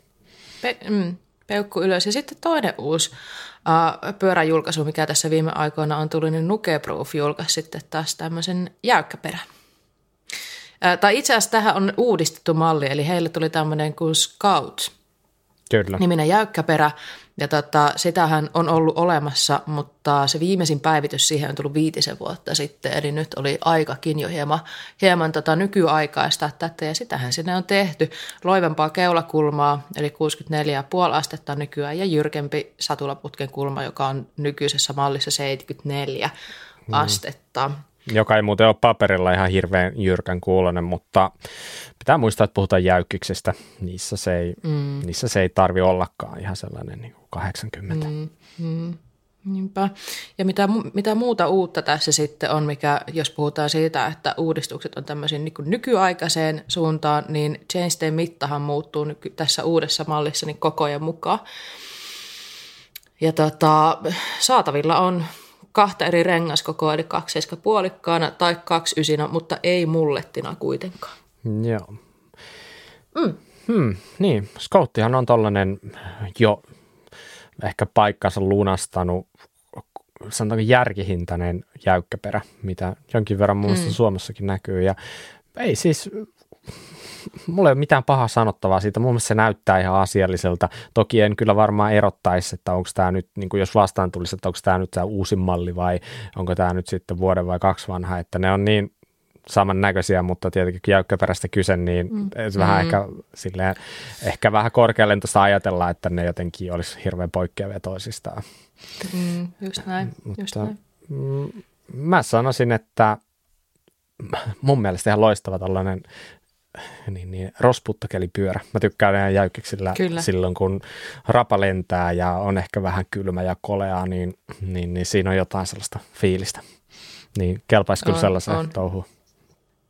Pe- mm peukku ylös. Ja sitten toinen uusi uh, pyöräjulkaisu, mikä tässä viime aikoina on tullut, niin Nukeproof julkaisi sitten taas tämmöisen jäykkäperä. Uh, tai itse asiassa tähän on uudistettu malli, eli heille tuli tämmöinen kuin Scout. Kyllä. niminen jäykkäperä. Ja tota, sitähän on ollut olemassa, mutta se viimeisin päivitys siihen on tullut viitisen vuotta sitten. Eli nyt oli aikakin jo hieman, hieman tota nykyaikaista tätä ja sitähän sinne on tehty. Loivempaa keulakulmaa, eli 64,5 astetta nykyään ja jyrkempi satulaputken kulma, joka on nykyisessä mallissa 74 mm. astetta joka ei muuten ole paperilla ihan hirveän jyrkän kuulonen, mutta pitää muistaa, että puhutaan jäykkiksestä. Niissä se ei, mm. niissä se ei tarvi ollakaan ihan sellainen niin kuin 80. Mm, mm. Niinpä. Ja mitä, mitä muuta uutta tässä sitten on, mikä jos puhutaan siitä, että uudistukset on tämmöisiin niin nykyaikaiseen suuntaan, niin chainstay mittahan muuttuu nyky- tässä uudessa mallissa niin koko ajan mukaan. Ja tota, saatavilla on kahta eri rengaskokoa, eli kaksi puolikkaana tai kaksi ysinä, mutta ei mullettina kuitenkaan. Joo. Mm. Hmm, niin, Scouttihan on tollainen jo ehkä paikkansa lunastanut, sanotaanko järkihintainen jäykkäperä, mitä jonkin verran mun mm. Suomessakin näkyy. Ja ei siis mulla ei ole mitään pahaa sanottavaa siitä. Mun mielestä se näyttää ihan asialliselta. Toki en kyllä varmaan erottaisi, että onko tämä nyt, niin kuin jos vastaan tulisi, että onko tämä nyt tämä uusi malli vai onko tämä nyt sitten vuoden vai kaksi vanha. Että ne on niin samannäköisiä, mutta tietenkin jäykkäperäistä kyse, niin mm. vähän mm. ehkä, silleen, ehkä vähän korkealentoista ajatella, että ne jotenkin olisi hirveän poikkeavia toisistaan. Mm, just näin, mutta, just näin. Mm, mä sanoisin, että mun mielestä ihan loistava tällainen niin, niin, rosputtakelipyörä. Mä tykkään ihan jäykkiksillä Kyllä. silloin, kun rapa lentää ja on ehkä vähän kylmä ja koleaa, niin, niin, niin siinä on jotain sellaista fiilistä. Niin kelpaisi kyllä sellaisen touhuun.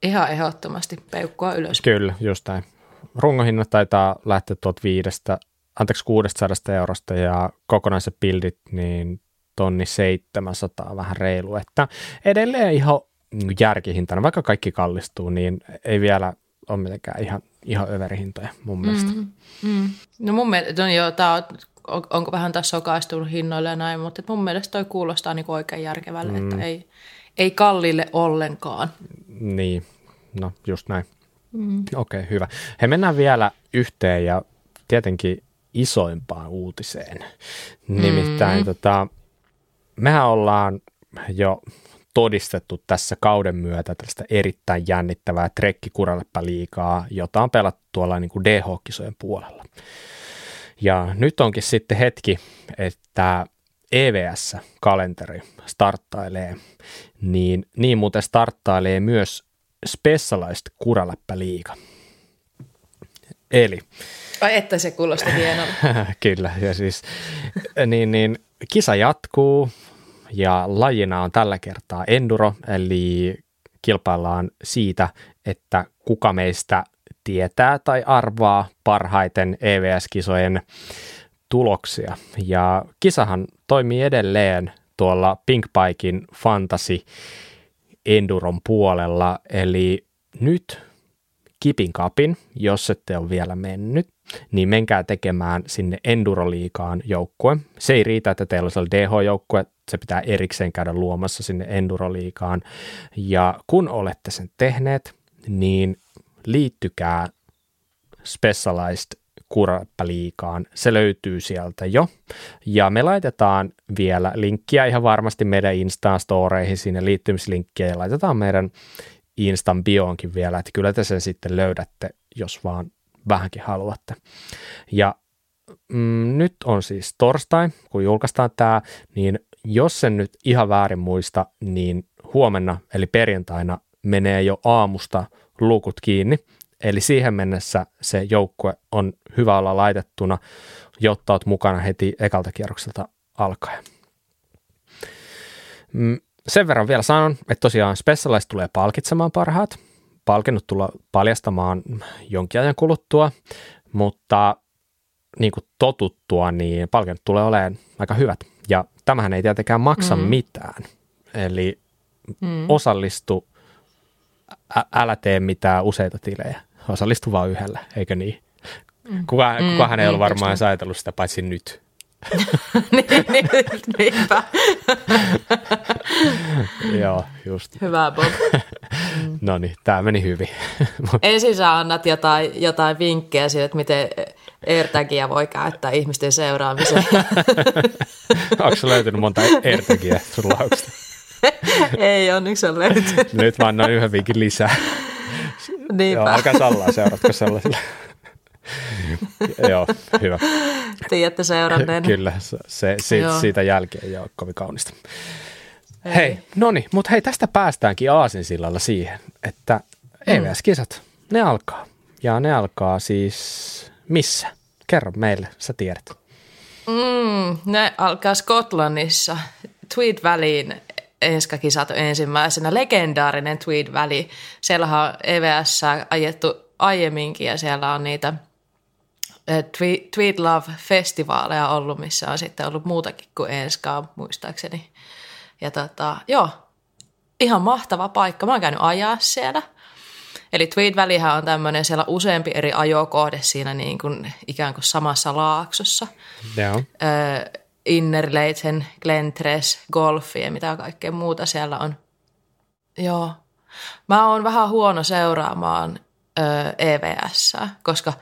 Ihan ehdottomasti peukkua ylös. Kyllä, just näin. Rungohinnat taitaa lähteä tuolta viidestä, anteeksi 600 eurosta ja kokonaiset bildit niin tonni 700 vähän reilu, että edelleen ihan järkihintana, vaikka kaikki kallistuu, niin ei vielä ole mitenkään ihan, ihan överihintoja mun mielestä. Mm, mm. No mun mielestä, no joo, tää on, onko vähän tässä sokaistunut hinnoille ja näin, mutta mun mielestä toi kuulostaa niin oikein järkevälle, mm. että ei, ei kallille ollenkaan. Niin, no just näin. Mm. Okei, okay, hyvä. He mennään vielä yhteen ja tietenkin isoimpaan uutiseen. Nimittäin mm. tota, mehän ollaan jo todistettu tässä kauden myötä tällaista erittäin jännittävää trekkikuraleppä liikaa, jota on pelattu tuolla niin kuin DH-kisojen puolella. Ja nyt onkin sitten hetki, että EVS-kalenteri starttailee, niin, niin muuten starttailee myös Specialized Kuraläppä-liiga. Eli... Ai että se kuulosti hienolta. Kyllä, ja siis niin, niin, kisa jatkuu, ja lajina on tällä kertaa enduro, eli kilpaillaan siitä, että kuka meistä tietää tai arvaa parhaiten EVS-kisojen tuloksia. Ja kisahan toimii edelleen tuolla Pinkpaikin Fantasy Enduron puolella, eli nyt Kipin kapin, jos ette ole vielä mennyt, niin menkää tekemään sinne Enduroliikaan joukkue. Se ei riitä, että teillä on DH-joukkue, se pitää erikseen käydä luomassa sinne Enduroliikaan. Ja kun olette sen tehneet, niin liittykää Specialized Kurappaliikaan. Se löytyy sieltä jo. Ja me laitetaan vielä linkkiä ihan varmasti meidän Insta-storeihin sinne liittymislinkkiä ja laitetaan meidän Instan bioonkin vielä, että kyllä te sen sitten löydätte, jos vaan vähänkin haluatte. Ja mm, nyt on siis torstai, kun julkaistaan tämä, niin jos sen nyt ihan väärin muista, niin huomenna eli perjantaina menee jo aamusta lukut kiinni. Eli siihen mennessä se joukkue on hyvä olla laitettuna, jotta olet mukana heti ekalta kierrokselta alkaen. Mm, sen verran vielä sanon, että tosiaan Specialized tulee palkitsemaan parhaat. Palkinnut tulla paljastamaan jonkin ajan kuluttua, mutta niin kuin totuttua, niin palkinnut tulee olemaan aika hyvät. Ja tämähän ei tietenkään maksa mm. mitään. Eli mm. osallistu, ä, älä tee mitään useita tilejä. Osallistu vain yhdellä, eikö niin? Mm. Kuka, kukahan mm, ei ollut niin, varmaan ajatellut sitä paitsi nyt. Niin, niin, niinpä. Joo, just. Hyvä Bob. no niin, tämä meni hyvin. Ensin sä annat jotain, jotain vinkkejä siitä, että miten AirTagia voi käyttää ihmisten seuraamiseen. Onko löytynyt monta AirTagia sun lauksesta? Ei onneksi ole löytynyt. Nyt mä annan yhden viikin lisää. Niinpä. Joo, alkaa sallaa, seuratko sellaisilla? Joo, hyvä. Tiedätte seuranneen. Kyllä, se, se, siitä, siitä jälkeen ei ole kovin kaunista. Ei. Hei, no niin, mutta hei, tästä päästäänkin Aasinsillalla siihen, että EVS-kisat, ne alkaa. Ja ne alkaa siis missä? Kerro meille, sä tiedät. Mm, ne alkaa Skotlannissa, Tweed Valleyin enskakisat ensimmäisenä. Legendaarinen Tweed Valley. Siellä on EVS ajettu aiemminkin ja siellä on niitä eh, Tweed Love-festivaaleja ollut, missä on sitten ollut muutakin kuin Enskaa muistaakseni. Ja tota, joo, ihan mahtava paikka. Mä oon käynyt ajaa siellä. Eli Tweed Valleyhän on tämmöinen, siellä on useampi eri ajokohde siinä niin kuin, ikään kuin samassa laaksossa. Joo. Öö, Innerleithen, Glentres, Golfi ja mitä kaikkea muuta siellä on. Joo. Mä oon vähän huono seuraamaan öö, EVS, koska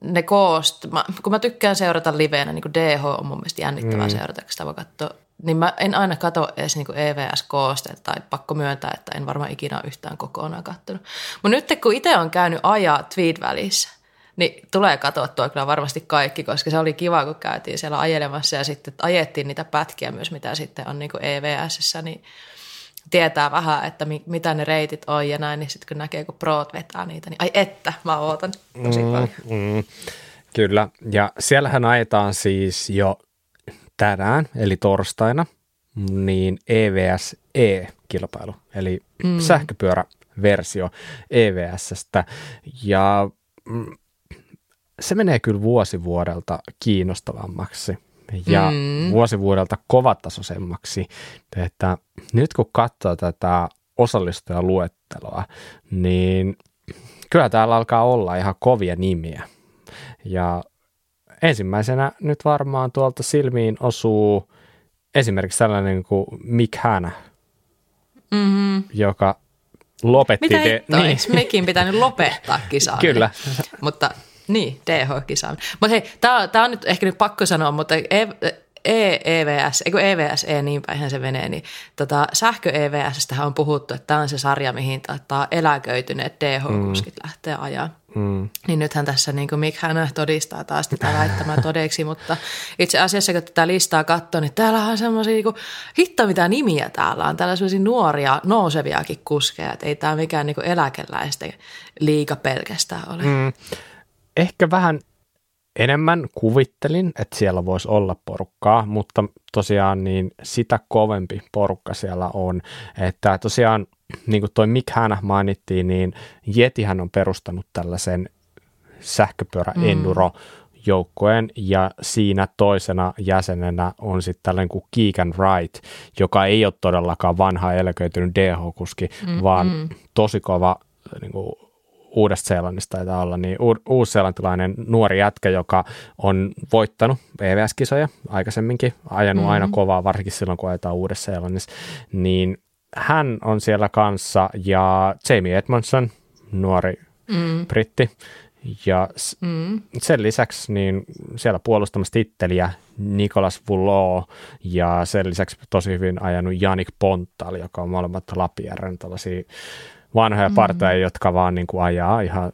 ne koost, mä, kun mä tykkään seurata liveenä, niin kuin DH on mun mielestä jännittävää mm. seurata, kun sitä voi katsoa niin mä en aina katso edes niin EVS-koosteet tai pakko myöntää, että en varmaan ikinä ole yhtään kokonaan kattonut. Mutta nyt kun itse on käynyt ajaa Tweed-välissä, niin tulee tuo kyllä varmasti kaikki, koska se oli kiva, kun käytiin siellä ajelemassa ja sitten ajettiin niitä pätkiä myös, mitä sitten on niin evs niin tietää vähän, että mi- mitä ne reitit on ja näin, niin sitten kun näkee, kun proot vetää niitä, niin ai että, mä ootan tosi mm, paljon. Mm, kyllä, ja siellähän ajetaan siis jo tänään, eli torstaina, niin EVS-E-kilpailu, eli mm. sähköpyöräversio EVSstä. Ja mm, se menee kyllä vuosi vuodelta kiinnostavammaksi ja mm. vuosi vuodelta kovatasoisemmaksi. Että nyt kun katsoo tätä osallistujaluetteloa, niin kyllä täällä alkaa olla ihan kovia nimiä. Ja ensimmäisenä nyt varmaan tuolta silmiin osuu esimerkiksi sellainen kuin Mick Hanna, mm-hmm. joka lopetti... Mitä de- niin. mekin pitänyt lopettaa kisaa? Kyllä. mutta niin, DH-kisaa. Mutta hei, tämä on nyt ehkä nyt pakko sanoa, mutta E-EVS, eikö EVS, E niin päin se menee, niin tota, sähkö-EVSstä on puhuttu, että tämä on se sarja, mihin tota, eläköityneet DH-kuskit mm. lähtee ajaa. Mm. Niin nythän tässä niin Mick Hanna todistaa taas tätä väittämään todeksi, mutta itse asiassa kun tätä listaa katsoo, niin täällä on semmoisia, niin hitto mitä nimiä täällä on, täällä on semmoisia nuoria, nouseviakin kuskeja, että ei tämä mikään niin eläkeläisten liika pelkästään ole. Mm. Ehkä vähän enemmän kuvittelin, että siellä voisi olla porukkaa, mutta tosiaan niin sitä kovempi porukka siellä on. Että tosiaan, niin kuin toi Mick Hanna mainittiin, niin Jetihän on perustanut tällaisen sähköpyörä enduro mm. joukkueen ja siinä toisena jäsenenä on sitten tällainen kuin Keegan Wright, joka ei ole todellakaan vanha eläköitynyt DH-kuski, mm, vaan mm. tosi kova niin kuin, Uudesta-Seelannista taitaa olla, niin uusseelantilainen nuori jätkä, joka on voittanut EVS-kisoja aikaisemminkin, ajanut mm-hmm. aina kovaa, varsinkin silloin kun ajetaan Uudessa-Seelannissa, niin hän on siellä kanssa ja Jamie Edmondson, nuori mm. britti, ja mm. sen lisäksi niin siellä puolustamassa titteliä Nikolas Vullo ja sen lisäksi tosi hyvin ajanut Janik Pontal, joka on molemmat Lapierren tällaisia vanhoja mm. partoja, jotka vaan niin kuin ajaa ihan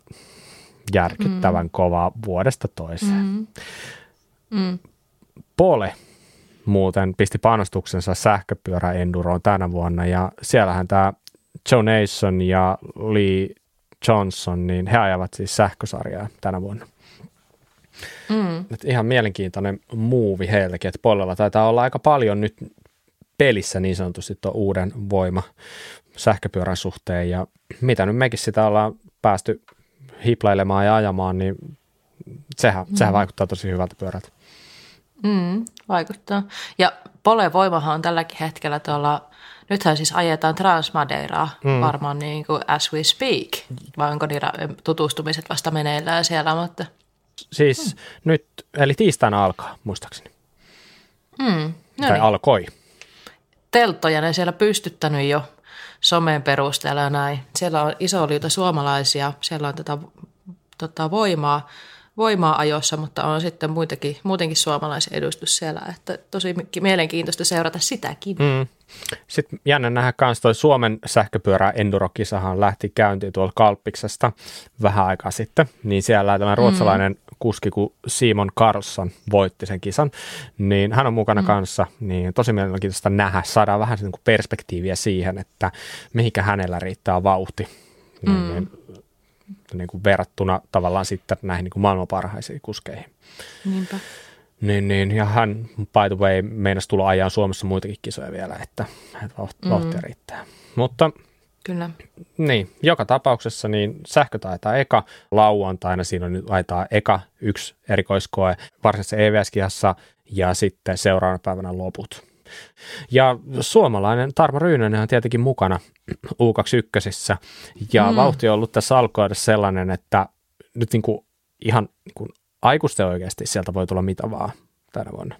järkyttävän mm. kovaa vuodesta toiseen. Mm. Mm. Pole muuten pisti panostuksensa sähköpyöräenduroon tänä vuonna ja siellähän tämä Joe Nason ja Lee Johnson, niin he ajavat siis sähkösarjaa tänä vuonna. Mm. Et ihan mielenkiintoinen muuvi heillekin, että Pollella taitaa olla aika paljon nyt pelissä niin sanotusti tuon uuden voima, sähköpyörän suhteen ja mitä nyt mekin sitä ollaan päästy hiplailemaan ja ajamaan, niin sehän, mm. sehän vaikuttaa tosi hyvältä pyörältä. Mm, vaikuttaa. Ja Pole Voimahan on tälläkin hetkellä tuolla, nythän siis ajetaan Transmadeiraa mm. varmaan niin kuin as we speak, vai onko niitä tutustumiset vasta meneillään siellä, mutta... Siis mm. nyt, eli tiistaina alkaa, muistaakseni. Mm, no tai niin. alkoi. Telttoja ne siellä pystyttänyt jo somen perusteella näin. Siellä on iso liuta suomalaisia, siellä on tätä tota voimaa, voimaa ajossa, mutta on sitten muitakin, muutenkin suomalaisen edustus siellä, että tosi mielenkiintoista seurata sitäkin. Mm. Sitten jännä nähdä myös toi Suomen sähköpyörä Endurokisahan lähti käyntiin tuolla Kalppiksesta vähän aikaa sitten, niin siellä tämä ruotsalainen mm. kuski, kun Simon Karlsson voitti sen kisan, niin hän on mukana mm. kanssa, niin tosi mielenkiintoista nähdä, saadaan vähän niin kuin perspektiiviä siihen, että mihinkä hänellä riittää vauhti. Niin, mm. Niin, niin kuin verrattuna tavallaan sitten näihin niin kuin maailman parhaisiin kuskeihin. Niinpä. Niin, niin, ja hän, by the way, meinasi tulla ajan Suomessa muitakin kisoja vielä, että, että vauhtia mm. riittää. Mutta Kyllä. Niin, joka tapauksessa niin sähkö taitaa eka lauantaina, siinä on nyt taitaa eka yksi erikoiskoe varsinaisessa EVS-kihassa ja sitten seuraavana päivänä loput. Ja suomalainen Tarmo Ryynänen on tietenkin mukana U21 ja mm. vauhti on ollut tässä alkuudessa sellainen, että nyt niin kuin ihan niin kuin aikuisten oikeasti sieltä voi tulla mitä vaan tänä vuonna.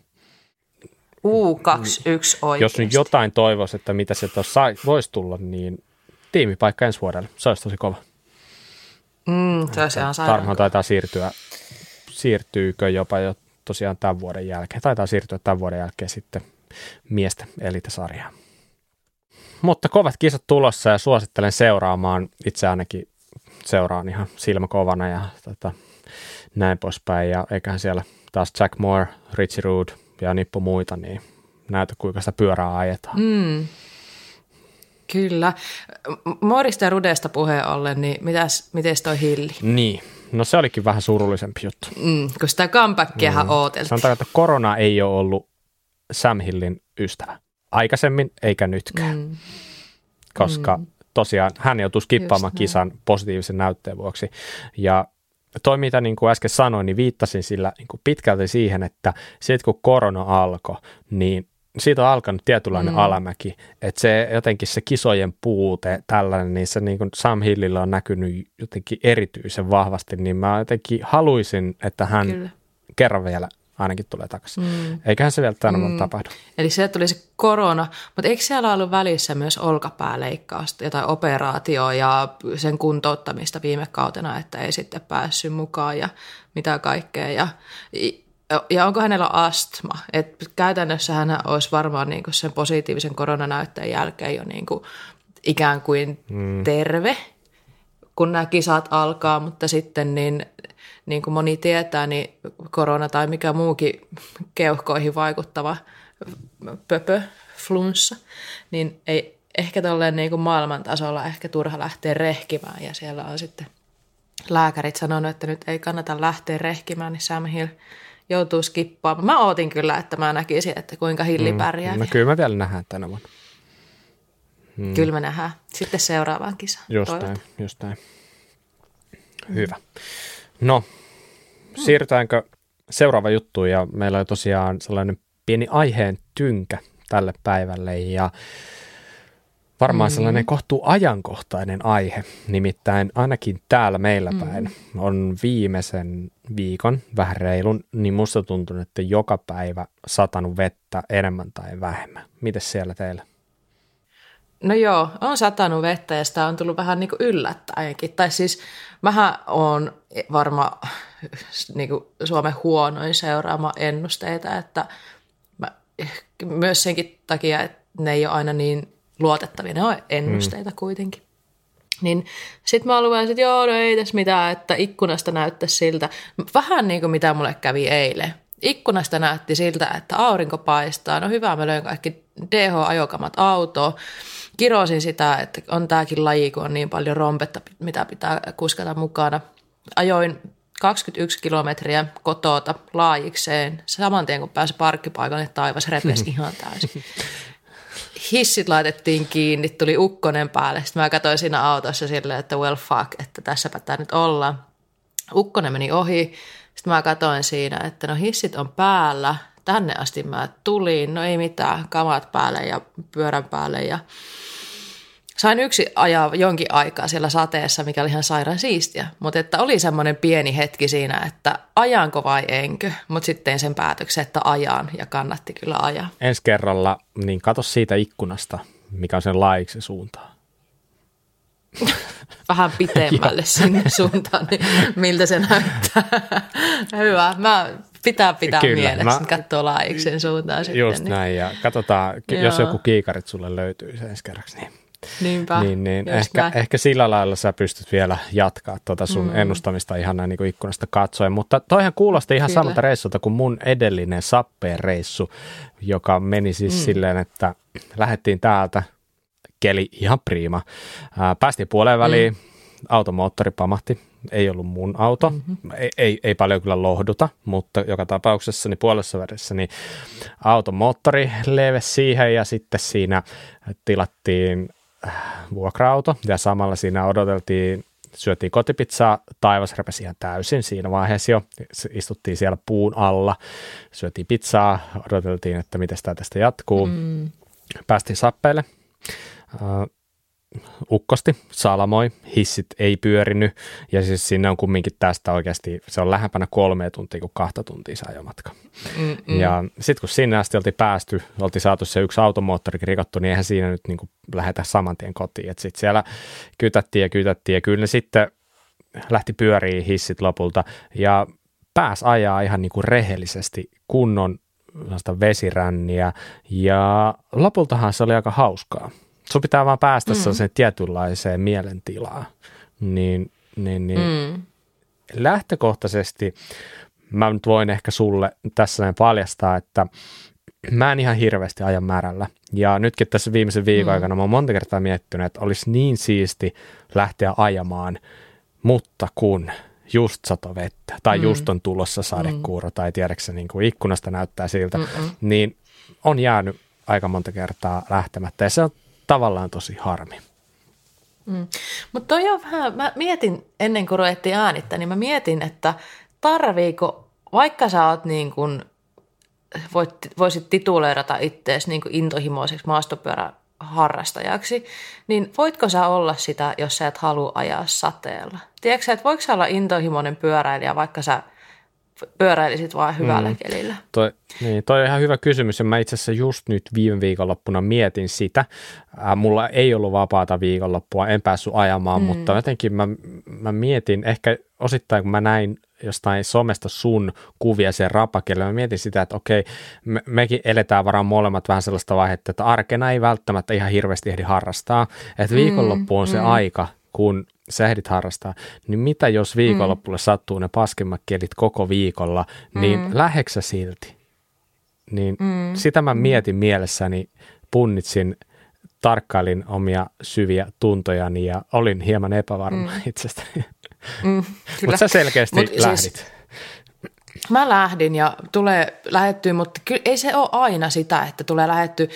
U21 oikeasti. Jos nyt jotain toivoisi, että mitä sieltä voisi tulla, niin tiimipaikka ensi vuodelle. Se olisi tosi kova. Mm, se olisi ihan Tarmohan taitaa siirtyä, siirtyykö jopa jo tosiaan tämän vuoden jälkeen. Taitaa siirtyä tämän vuoden jälkeen sitten miesten elitasarjaan. Mutta kovat kisat tulossa ja suosittelen seuraamaan. Itse ainakin seuraan ihan silmäkovana ja tota, näin poispäin. Ja eiköhän siellä taas Jack Moore, Richie Rood ja nippu muita, niin näytä kuinka sitä pyörää ajetaan. Mm. Kyllä. Moorista ja Rudesta puheen ollen, niin mitäs, mites toi Hilli? Niin, no se olikin vähän surullisempi juttu. Mm, kun sitä comebackiahan mm. ooteltiin. Sanotaan, että korona ei ole ollut Sam Hillin ystävä. Aikaisemmin eikä nytkään. Mm. Koska mm. tosiaan hän joutui skippaamaan kisan positiivisen näytteen vuoksi. Ja toi, mitä niin kuin äsken sanoin, niin viittasin sillä niin kuin pitkälti siihen, että sitten kun korona alkoi, niin siitä on alkanut tietynlainen mm. alamäki, että se jotenkin se kisojen puute tällainen, niin se niin kuin Sam Hillillä on näkynyt jotenkin erityisen vahvasti, niin mä jotenkin haluaisin, että hän Kyllä. kerran vielä ainakin tulee takaisin. Mm. Eiköhän se vielä tänä mm. tapahdu. Eli se tuli se korona, mutta eikö siellä ollut välissä myös olkapääleikkausta, jotain operaatioa ja sen kuntouttamista viime kautena, että ei sitten päässyt mukaan ja mitä kaikkea. Ja, ja onko hänellä astma? Et käytännössä hän olisi varmaan niin sen positiivisen koronanäytteen jälkeen jo niin kuin ikään kuin mm. terve, kun nämä kisat alkaa, mutta sitten niin niin kuin moni tietää, niin korona tai mikä muukin keuhkoihin vaikuttava pöpö, flunssa, niin ei ehkä tolleen niin kuin maailman tasolla ehkä turha lähteä rehkimään ja siellä on sitten lääkärit sanonut, että nyt ei kannata lähteä rehkimään, niin Sam Hill joutuu skippaamaan. Mä ootin kyllä, että mä näkisin, että kuinka Hilli mm, pärjää. No kyllä mä vielä nähdään tänä vuonna. Hmm. Kyllä me nähdään. Sitten seuraavaan kisaan. Just näin. Hyvä. No, siirrytäänkö seuraava juttu ja meillä on tosiaan sellainen pieni aiheen tynkä tälle päivälle ja varmaan mm. sellainen kohtuu ajankohtainen aihe, nimittäin ainakin täällä meillä mm. päin on viimeisen viikon, vähän reilun, niin musta tuntuu, että joka päivä satanut vettä enemmän tai vähemmän. Mites siellä teillä? No joo, on satanut vettä ja sitä on tullut vähän niin kuin yllättäenkin. Tai siis mähän on varma niin kuin Suomen huonoin seuraama ennusteita, että mä, myös senkin takia, että ne ei ole aina niin luotettavia, ne on ennusteita mm. kuitenkin. Niin sit mä luulen, että joo, no ei tässä mitään, että ikkunasta näyttäisi siltä. Vähän niin kuin mitä mulle kävi eilen. Ikkunasta näytti siltä, että aurinko paistaa. No hyvä, mä löin kaikki DH-ajokamat autoon kirosin sitä, että on tämäkin laji, kun on niin paljon rompetta, mitä pitää kuskata mukana. Ajoin 21 kilometriä kotota laajikseen. Saman tien kun pääsi parkkipaikalle, niin taivas repesi ihan täysin. Hissit laitettiin kiinni, tuli ukkonen päälle. Sitten mä katsoin siinä autossa silleen, että well fuck, että tässäpä tämä nyt ollaan. Ukkonen meni ohi. Sitten mä katsoin siinä, että no hissit on päällä. Tänne asti mä tulin, no ei mitään, kamat päälle ja pyörän päälle ja sain yksi ajaa jonkin aikaa siellä sateessa, mikä oli ihan sairaan siistiä. Mutta että oli semmoinen pieni hetki siinä, että ajanko vai enkö. Mutta sitten sen päätöksen, että ajan ja kannatti kyllä ajaa. Ensi kerralla, niin kato siitä ikkunasta, mikä on sen laiksi suuntaan. vähän pitemmälle sinne suuntaan, niin miltä se näyttää. Hyvä. Mä pitää pitää Kyllä, mielessä, mä, katsoa laajiksen suuntaan sitten. Just niin. näin, ja katsotaan, Joo. jos joku kiikarit sulle löytyy sen ensi kerraksi, niin Niinpä, niin, niin ehkä, ehkä sillä lailla sä pystyt vielä jatkaa tuota sun mm. ennustamista ihan näin niin kuin ikkunasta katsoen. Mutta toihan kuulosti ihan Kyllä. samalta reissulta kuin mun edellinen Sappeen reissu, joka meni siis mm. silleen, että lähdettiin täältä, keli ihan prima. päästiin puoleen väliin, mm. automoottori pamahti, ei ollut mun auto. Mm-hmm. Ei, ei, ei paljon kyllä lohduta, mutta joka tapauksessa niin puolessa välissä niin automoottori levesi siihen ja sitten siinä tilattiin vuokra-auto ja samalla siinä odoteltiin, syötiin kotipizzaa, taivas repesi ihan täysin siinä vaiheessa jo. Istuttiin siellä puun alla, syötiin pizzaa, odoteltiin, että miten tämä tästä jatkuu. Mm. Päästiin sappeille. Ukkosti, salamoi, hissit ei pyörinyt ja siis sinne on kumminkin tästä oikeasti, se on lähempänä kolme tuntia kuin kahta tuntia se ajomatka. Mm-mm. Ja sitten kun sinne asti oltiin päästy, oltiin saatu se yksi automoottorikin rikottu, niin eihän siinä nyt niin kuin lähetä saman tien kotiin. Sitten siellä kytättiin ja kytättiin ja kyllä ne sitten lähti pyöriin hissit lopulta ja pääs ajaa ihan niin kuin rehellisesti kunnon vesiränniä ja lopultahan se oli aika hauskaa sun pitää vaan päästä mm. sellaiseen tietynlaiseen mielentilaan. Niin, niin, niin mm. lähtökohtaisesti mä nyt voin ehkä sulle tässä näin paljastaa, että mä en ihan hirveästi ajan määrällä. Ja nytkin tässä viimeisen viikon mm. aikana mä oon monta kertaa miettinyt, että olisi niin siisti lähteä ajamaan, mutta kun just sato vettä tai mm. just on tulossa sadekuuro mm. tai tiedätkö niin kuin ikkunasta näyttää siltä, Mm-mm. niin on jäänyt aika monta kertaa lähtemättä. Ja se on tavallaan tosi harmi. Mm. Mutta toi on vähän, mä mietin ennen kuin ruvettiin äänittää, niin mä mietin, että tarviiko, vaikka sä oot niin kuin, voit, voisit tituleerata itseäsi niin kuin intohimoiseksi maastopyöräharrastajaksi, niin voitko sä olla sitä, jos sä et halua ajaa sateella? Tiedätkö että voiko sä olla intohimoinen pyöräilijä, vaikka sä pyöräilisit vaan hyvällä mm. kelillä? Toi, niin, toi on ihan hyvä kysymys ja mä itse asiassa just nyt viime viikonloppuna mietin sitä. Äh, mulla ei ollut vapaata viikonloppua, en päässyt ajamaan, mm. mutta jotenkin mä, mä mietin, ehkä osittain kun mä näin jostain somesta sun kuvia sen rapakelle, mä mietin sitä, että okei, me, mekin eletään varmaan molemmat vähän sellaista vaihetta, että arkena ei välttämättä ihan hirveästi ehdi harrastaa, että mm, viikonloppu on mm, se mm. aika, kun sä ehdit harrastaa, niin mitä jos viikonloppulle mm. sattuu ne paskimmat kielit koko viikolla, niin mm. läheksä silti? Niin mm. sitä mä mm. mietin mielessäni, punnitsin, tarkkailin omia syviä tuntojani ja olin hieman epävarma mm. itsestäni. Mm, mutta sä selkeästi Mut siis lähdit. Siis, mä lähdin ja tulee lähettyä, mutta kyllä ei se ole aina sitä, että tulee lähetty.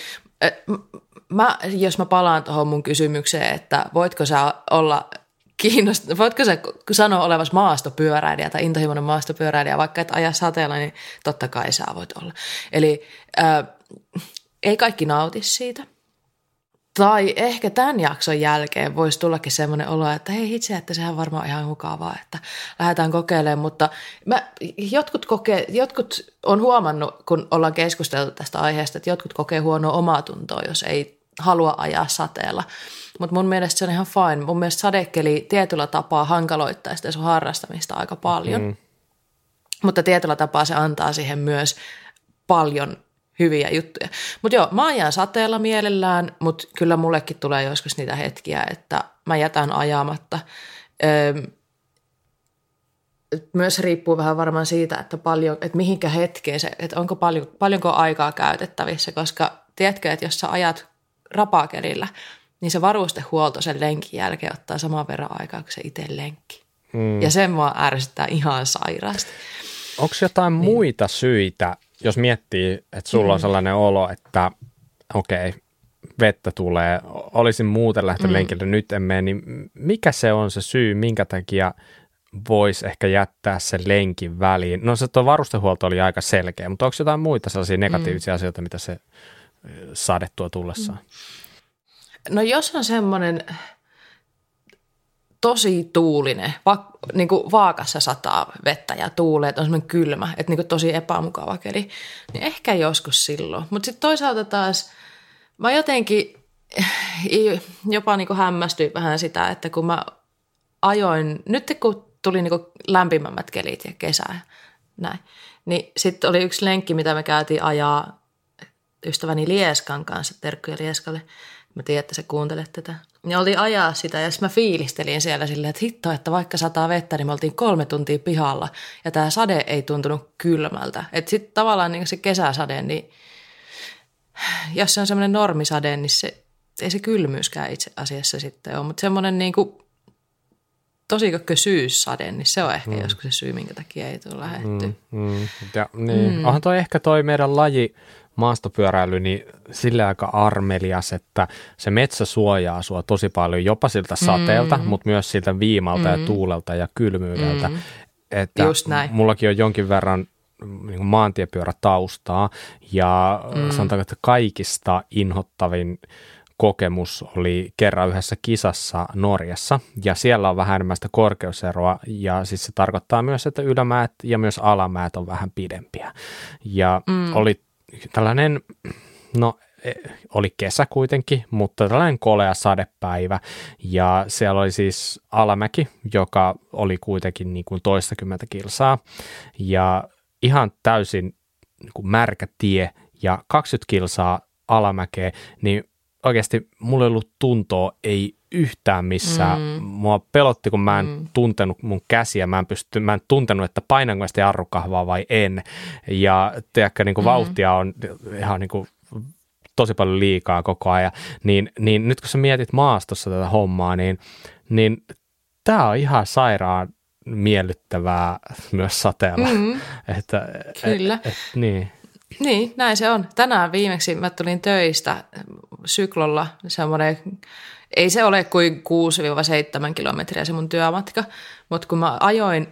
Mä, jos mä palaan tuohon mun kysymykseen, että voitko sä olla kiinnostaa. Voitko sä sanoa olevas maastopyöräilijä tai intohimoinen maastopyöräilijä, vaikka et aja sateella, niin totta kai sä voit olla. Eli äh, ei kaikki nauti siitä. Tai ehkä tämän jakson jälkeen voisi tullakin semmoinen olo, että hei itse, että sehän varmaan ihan mukavaa, että lähdetään kokeilemaan, mutta mä, jotkut, koke, jotkut on huomannut, kun ollaan keskusteltu tästä aiheesta, että jotkut kokee huonoa omaa tuntoa, jos ei halua ajaa sateella. Mutta mun mielestä se on ihan fine. Mun mielestä sadekeli tietyllä tapaa hankaloittaa sitä sun harrastamista aika paljon. Mm. Mutta tietyllä tapaa se antaa siihen myös paljon hyviä juttuja. Mutta joo, mä ajan sateella mielellään, mutta kyllä mullekin tulee joskus niitä hetkiä, että mä jätän ajamatta. Öö, myös riippuu vähän varmaan siitä, että, paljon, että mihinkä hetkeen se, että onko paljon, paljonko aikaa käytettävissä, koska tiedätkö, että jos sä ajat rapakelillä, niin se varustehuolto sen lenkin jälkeen ottaa saman verran aikaa kuin se itse lenkki. Mm. Ja sen mua ärsyttää ihan sairaasti. Onko jotain niin. muita syitä, jos miettii, että sulla mm. on sellainen olo, että okei, okay, vettä tulee, olisin muuten lähtenyt mm. lenkille, nyt en mene, niin mikä se on se syy, minkä takia voisi ehkä jättää sen lenkin väliin? No se tuo varustehuolto oli aika selkeä, mutta onko jotain muita sellaisia negatiivisia mm. asioita, mitä se sade tuo tullessaan? No jos on semmoinen tosi tuulinen, va, niin kuin vaakassa sataa vettä ja tuulee, että on semmoinen kylmä, että niin kuin tosi epämukava keli, niin ehkä joskus silloin. Mutta sitten toisaalta taas mä jotenkin jopa niin kuin hämmästyin vähän sitä, että kun mä ajoin, nyt kun tuli niin kuin lämpimämmät kelit ja kesä ja näin, niin sitten oli yksi lenkki, mitä me käytiin ajaa ystäväni Lieskan kanssa, terkkuja Lieskalle. Mä tiedän, että sä kuuntelet tätä. Ja oltiin ajaa sitä ja mä fiilistelin siellä silleen, että hitto, että vaikka sataa vettä, niin me oltiin kolme tuntia pihalla ja tämä sade ei tuntunut kylmältä. Että sitten tavallaan niin se kesäsade, niin jos se on semmoinen normisade, niin se, ei se kylmyyskään itse asiassa sitten ole. Mutta semmoinen niin kuin tosi syyssade, niin se on ehkä mm. joskus se syy, minkä takia ei tule lähetty. Mm, mm. Ja, niin. mm. Onhan toi ehkä toi meidän laji maastopyöräily niin sille aika armelias, että se metsä suojaa sua tosi paljon jopa siltä sateelta, mm. mutta myös siltä viimalta mm. ja tuulelta ja kylmyydeltä. Mm. Että Just näin. Mullakin on jonkin verran niin maantiepyörätaustaa ja mm. sanotaanko, että kaikista inhottavin kokemus oli kerran yhdessä kisassa Norjassa ja siellä on vähän enemmän sitä korkeuseroa ja siis se tarkoittaa myös, että ylämäät ja myös alamäät on vähän pidempiä. Ja mm. oli tällainen, no e, oli kesä kuitenkin, mutta tällainen kolea sadepäivä. Ja siellä oli siis alamäki, joka oli kuitenkin niin kuin toistakymmentä kilsaa. Ja ihan täysin niin kuin märkä tie ja 20 kilsaa alamäkeä, niin oikeasti mulla ei ollut tuntoa ei yhtään missään. Mm. Mua pelotti, kun mä en mm. tuntenut mun käsiä, mä en, pysty, mä en tuntenut, että painanko sitä jarrukahvaa vai en. Ja tiedätkö, niin kuin mm. vauhtia on ihan niin kuin tosi paljon liikaa koko ajan. Niin, niin nyt kun sä mietit maastossa tätä hommaa, niin, niin tämä on ihan sairaan miellyttävää myös sateella. Mm. että, Kyllä. Et, et, niin. Niin, näin se on. Tänään viimeksi mä tulin töistä syklolla semmoinen, ei se ole kuin 6-7 kilometriä se mun työmatka, mutta kun mä ajoin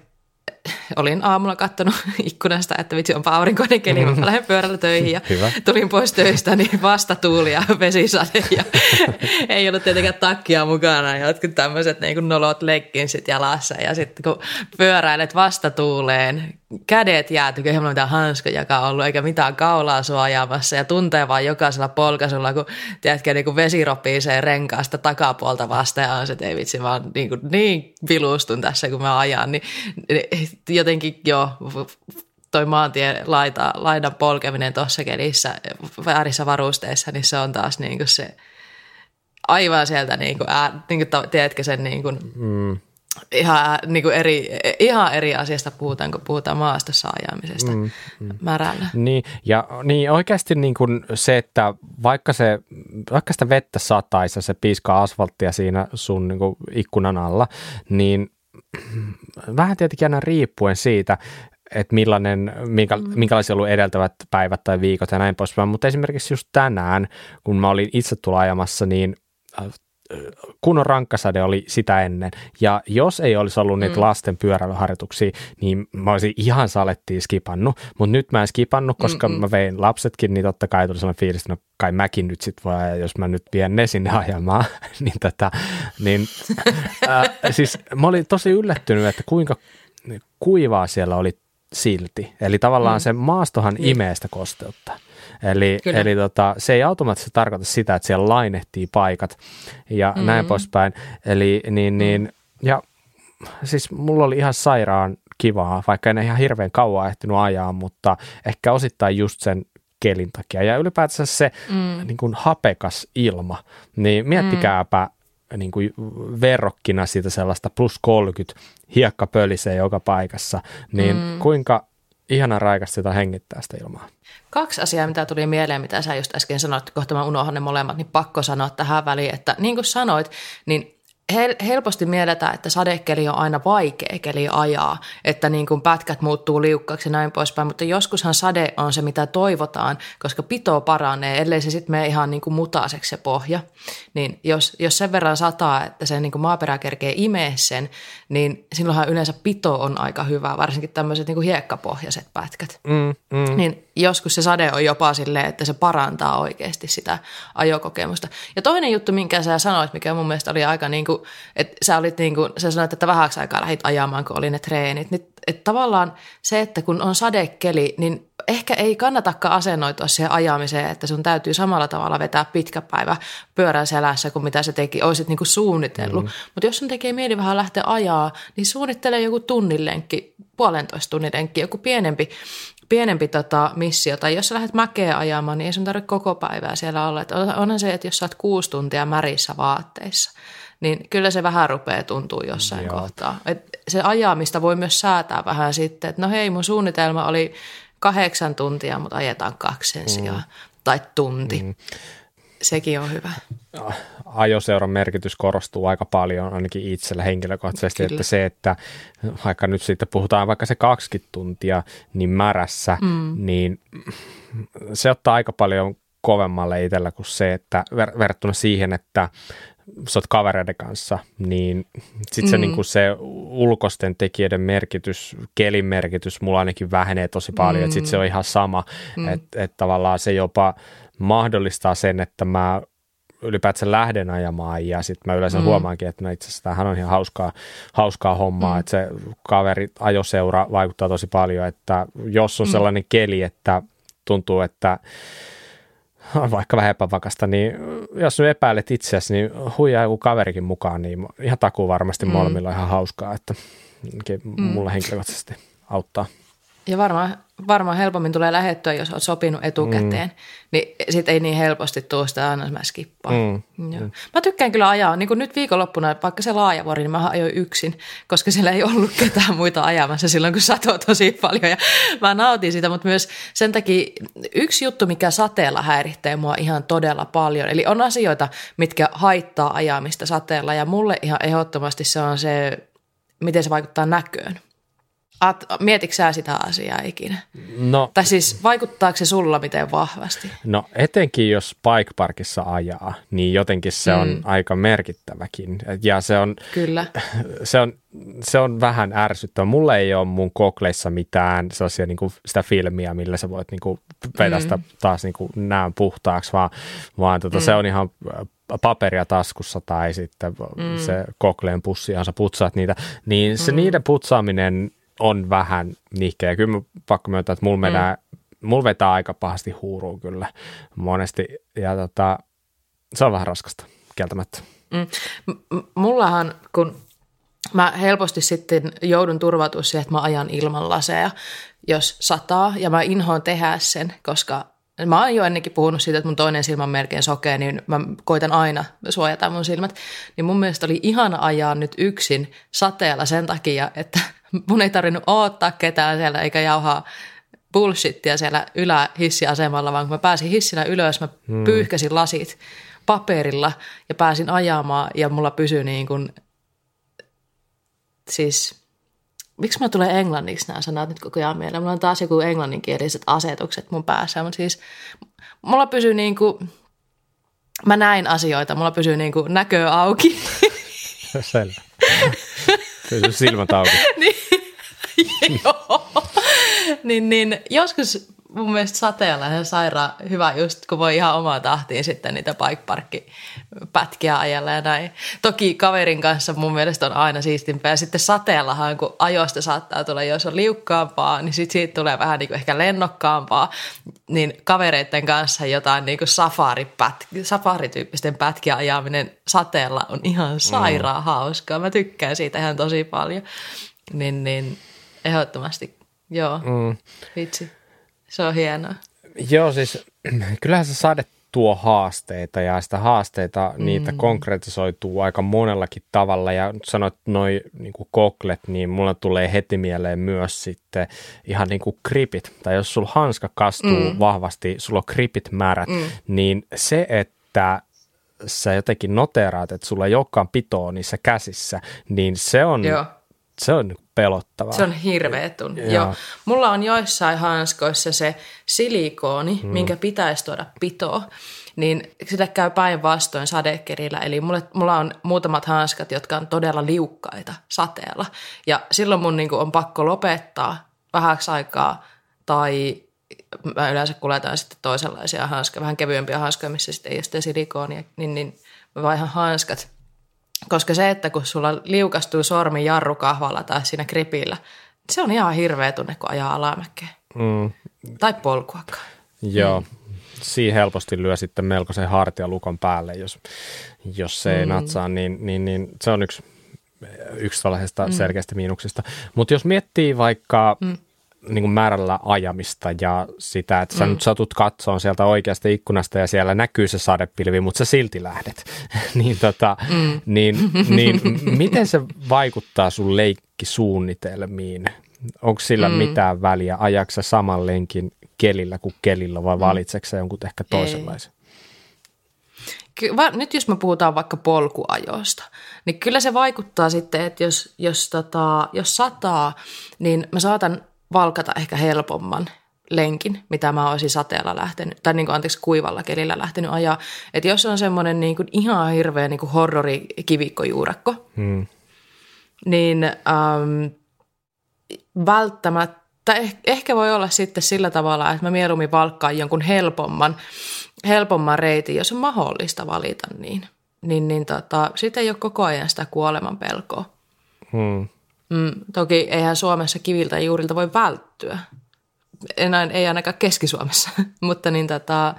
olin aamulla katsonut ikkunasta, että vitsi onpa aurinkoinen keli, mä lähden pyörällä töihin ja Hyvä. tulin pois töistä, niin vasta tuuli ja vesisade ja ei ollut tietenkään takkia mukana ja jotkut tämmöiset niin nolot legginsit jalassa ja sitten kun pyöräilet vastatuuleen kädet jääty, ei mitään hanskojakaan ollut, eikä mitään kaulaa suojaamassa ja tuntee vaan jokaisella polkaisulla, kun tiedätkö, niin kuin vesi ropisee renkaasta takapuolta vastaan ja on se, että ei vitsi, mä oon niin, kuin, niin vilustun tässä, kun mä ajan, niin, niin jotenkin jo toi maantie laita, laidan polkeminen tuossa kelissä väärissä varusteissa, niin se on taas niin kuin se aivan sieltä, niin kuin, ää, niin kuin, tiedätkö sen niin kuin, mm ihan, niin kuin eri, ihan eri asiasta puhutaan, kun puhutaan maastossa ajamisesta mm, mm. märällä. Niin, ja niin oikeasti niin kuin se, että vaikka, se, vaikka sitä vettä sataisi ja se piiskaa asfalttia siinä sun niin kuin ikkunan alla, niin vähän tietenkin aina riippuen siitä, että millainen, minkä, mm. minkälaisia ollut edeltävät päivät tai viikot ja näin poispäin. Mutta esimerkiksi just tänään, kun mä olin itse tulla ajamassa, niin kunnon rankkasade oli sitä ennen. Ja jos ei olisi ollut niitä mm. lasten pyöräilyharjoituksia, niin mä olisin ihan salettiin skipannut. Mutta nyt mä en skipannut, koska Mm-mm. mä vein lapsetkin, niin totta kai tuli sellainen fiilis, että no kai mäkin nyt sit voi, jos mä nyt vien ne sinne ajamaan. niin tätä, niin äh, siis mä olin tosi yllättynyt, että kuinka kuivaa siellä oli silti. Eli tavallaan mm. se maastohan niin. imee sitä kosteutta. Eli, eli tota, se ei automaattisesti tarkoita sitä, että siellä lainehtii paikat ja mm. näin poispäin. Eli niin, mm. niin, ja siis mulla oli ihan sairaan kivaa, vaikka en ihan hirveän kauan ehtinyt ajaa, mutta ehkä osittain just sen kelin takia. Ja ylipäätänsä se mm. niin kuin hapekas ilma, niin miettikääpä mm. niin kuin verrokkina siitä sellaista plus 30 hiekka pölisee joka paikassa, niin mm. kuinka ihana raikasta sitä hengittää sitä ilmaa. Kaksi asiaa, mitä tuli mieleen, mitä sä just äsken sanoit, kohta mä unohan ne molemmat, niin pakko sanoa tähän väliin, että niin kuin sanoit, niin hel- helposti mielletään, että sadekeli on aina vaikea keli ajaa, että niin kuin pätkät muuttuu liukkaaksi ja näin poispäin, mutta joskushan sade on se, mitä toivotaan, koska pito paranee, ellei se sitten mene ihan niin kuin mutaiseksi se pohja. Niin jos, jos sen verran sataa, että se niin kuin maaperä kerkee imee sen, niin silloinhan yleensä pito on aika hyvä, varsinkin tämmöiset niin kuin hiekkapohjaiset pätkät. Mm, mm. Niin joskus se sade on jopa silleen, että se parantaa oikeasti sitä ajokokemusta. Ja toinen juttu, minkä sä sanoit, mikä mun mielestä oli aika niin kuin kun, että sä olit niin kuin, sä sanoit, että vähäksi aikaa lähit ajamaan, kun oli ne treenit. Niin, että tavallaan se, että kun on sadekeli, niin ehkä ei kannatakaan asennoitua siihen ajamiseen, että sun täytyy samalla tavalla vetää pitkä päivä pyörän selässä kuin mitä se teki, olisit niin kuin suunnitellut. Mm. Mutta jos sun tekee mieli vähän lähteä ajaa, niin suunnittele joku tunnin lenkki, puolentoista tunnin lenkki, joku pienempi, pienempi tota, missio. Tai jos sä lähdet mäkeä ajamaan, niin ei sun tarvitse koko päivää siellä olla. Et onhan se, että jos sä oot kuusi tuntia märissä vaatteissa, niin kyllä se vähän rupeaa tuntuu jossain Joo. kohtaa. Et se ajamista voi myös säätää vähän sitten, että no hei, mun suunnitelma oli kahdeksan tuntia, mutta ajetaan kaksi sen mm. sijaan. Tai tunti. Mm. Sekin on hyvä. Ajoseuran merkitys korostuu aika paljon ainakin itsellä henkilökohtaisesti, Kyllä. että se, että vaikka nyt sitten puhutaan vaikka se 20 tuntia niin märässä, mm. niin se ottaa aika paljon kovemmalle itsellä kuin se, että ver- verrattuna siihen, että sä oot kavereiden kanssa, niin sitten se, mm. niin se ulkoisten tekijöiden merkitys, kelin merkitys mulla ainakin vähenee tosi paljon, mm. että sitten se on ihan sama, mm. että et tavallaan se jopa mahdollistaa sen, että mä ylipäätään lähden ajamaan ja sitten mä yleensä mm. huomaankin, että no itse asiassa tämähän on ihan hauskaa, hauskaa hommaa, mm. että se kaveri ajoseura vaikuttaa tosi paljon, että jos on mm. sellainen keli, että tuntuu, että on vaikka vähän epävakasta, niin jos nyt epäilet itseäsi, niin huijaa joku kaverikin mukaan, niin ihan takuu varmasti mm. molemmilla ihan hauskaa, että mm. mulla henkilökohtaisesti auttaa. Ja varmaan, varmaan helpommin tulee lähettyä, jos olet sopinut etukäteen, mm. niin sitten ei niin helposti tule sitä aina mä skippaan. Mm. Joo. Mm. Mä tykkään kyllä ajaa, niin kuin nyt viikonloppuna, vaikka se laajavuori, niin mä ajoin yksin, koska siellä ei ollut ketään muita ajamassa silloin, kun satoi tosi paljon ja mä nautin sitä, mutta myös sen takia yksi juttu, mikä sateella häiritsee mua ihan todella paljon, eli on asioita, mitkä haittaa ajamista sateella ja mulle ihan ehdottomasti se on se, miten se vaikuttaa näköön. At, mietitkö sä sitä asiaa ikinä? No, tai siis vaikuttaako se sulla miten vahvasti? No etenkin jos bike parkissa ajaa, niin jotenkin se on mm. aika merkittäväkin. Ja se on, Kyllä. Se on, se on vähän ärsyttävä. Mulla ei ole mun kokleissa mitään sellaisia niin kuin sitä filmiä, millä sä voit niin kuin vetästä mm. taas niin kuin näön puhtaaksi, vaan, vaan tota, mm. se on ihan paperia taskussa tai sitten mm. se kokleen pussi, sä putsaat niitä, niin se mm. niiden putsaaminen on vähän nihkeä. Kyllä pakko myöntää, että mulla, mm. menee, mulla vetää aika pahasti huuruun kyllä monesti. Ja tota, se on vähän raskasta, kieltämättä. Mm. M- mullahan, kun mä helposti sitten joudun turvautua siihen, että mä ajan ilman laseja, jos sataa. Ja mä inhoan tehdä sen, koska Mä oon jo ennenkin puhunut siitä, että mun toinen silmä on melkein sokea, niin mä koitan aina suojata mun silmät. Niin mun mielestä oli ihana ajaa nyt yksin sateella sen takia, että mun ei tarvinnut odottaa ketään siellä eikä jauhaa bullshittia siellä ylähissiasemalla, vaan kun mä pääsin hissillä ylös, mä hmm. pyyhkäsin lasit paperilla ja pääsin ajamaan ja mulla pysyi niin kuin, siis, miksi mä tulee englanniksi nämä sanat nyt koko ajan mieleen? Mulla on taas joku englanninkieliset asetukset mun päässä, mutta siis mulla pysyy niin kuin, mä näin asioita, mulla pysyy niin kuin näkö auki. Selvä. Pysy silmät auki. niin, joo. niin, niin, joskus mun mielestä sateella ihan sairaan hyvä just, kun voi ihan omaa tahtiin sitten niitä bike pätkiä ajella ja näin. Toki kaverin kanssa mun mielestä on aina siistimpää. Ja sitten sateellahan, kun ajoista saattaa tulla, jos on liukkaampaa, niin sitten siitä tulee vähän niin kuin ehkä lennokkaampaa. Niin kavereiden kanssa jotain niin kuin safari-pätki, safarityyppisten pätkiä ajaminen sateella on ihan sairaan mm. hauskaa. Mä tykkään siitä ihan tosi paljon. Niin, niin ehdottomasti, joo, mm. vitsi. Se on hienoa. Joo, siis kyllähän se sade tuo haasteita ja sitä haasteita, mm. niitä konkretisoituu aika monellakin tavalla ja sanoit noin niin koklet, niin mulla tulee heti mieleen myös sitten ihan niin kuin kripit, tai jos sulla hanska kastuu mm. vahvasti, sulla on kripit määrät, mm. niin se, että sä jotenkin noteraat, että sulla ei olekaan pitoa niissä käsissä, niin se on, Joo. se on pelottavaa. Se on hirveä tunne. Joo. Joo. Mulla on joissain hanskoissa se silikooni, hmm. minkä pitäisi tuoda pitoa, niin sitä käy päinvastoin sadekerillä. Eli mulle, mulla on muutamat hanskat, jotka on todella liukkaita sateella. Ja silloin mun niin kuin, on pakko lopettaa vähäksi aikaa tai mä yleensä kuljetaan sitten toisenlaisia hanskoja, vähän kevyempiä hanskoja, missä sitten ei ole sitä silikoonia, niin, niin mä vaihan hanskat – Koska se, että kun sulla liukastuu sormi jarrukahvalla tai siinä kripillä, se on ihan hirveä tunne, kun ajaa alamäkeen. Mm. Tai polkuakaan. Joo. Mm. Siinä helposti lyö sitten melkoisen hartialukon päälle, jos, jos se ei mm. natsaa, niin, niin, niin se on yksi, yksi tällaisesta mm. selkeästä miinuksista. Mutta jos miettii vaikka mm niin kuin määrällä ajamista ja sitä, että sä mm. nyt satut katsoon sieltä oikeasta ikkunasta ja siellä näkyy se sadepilvi, mutta sä silti lähdet. niin, tota, mm. niin, niin miten se vaikuttaa sun leikkisuunnitelmiin? Onko sillä mm. mitään väliä? Ajaksa saman lenkin kelillä kuin kelillä vai mm. valitseeko jonkun ehkä toisenlaisen? nyt jos me puhutaan vaikka polkuajoista, niin kyllä se vaikuttaa sitten, että jos, jos, tota, jos sataa, niin mä saatan valkata ehkä helpomman lenkin, mitä mä olisin sateella lähtenyt, tai niin kuin, anteeksi, kuivalla kelillä lähtenyt ajaa. Että jos on semmoinen niin kuin ihan hirveä niin kuin horrori kivikkojuurakko, hmm. niin ähm, välttämättä, eh, ehkä voi olla sitten sillä tavalla, että mä mieluummin valkkaan jonkun helpomman, helpomman reitin, jos on mahdollista valita niin. Niin, niin tota, sitten ei ole koko ajan sitä kuoleman pelkoa. Hmm. Mm, toki eihän Suomessa kiviltä ja juurilta voi välttyä. Enää, ei ainakaan Keski-Suomessa, mutta niin tota,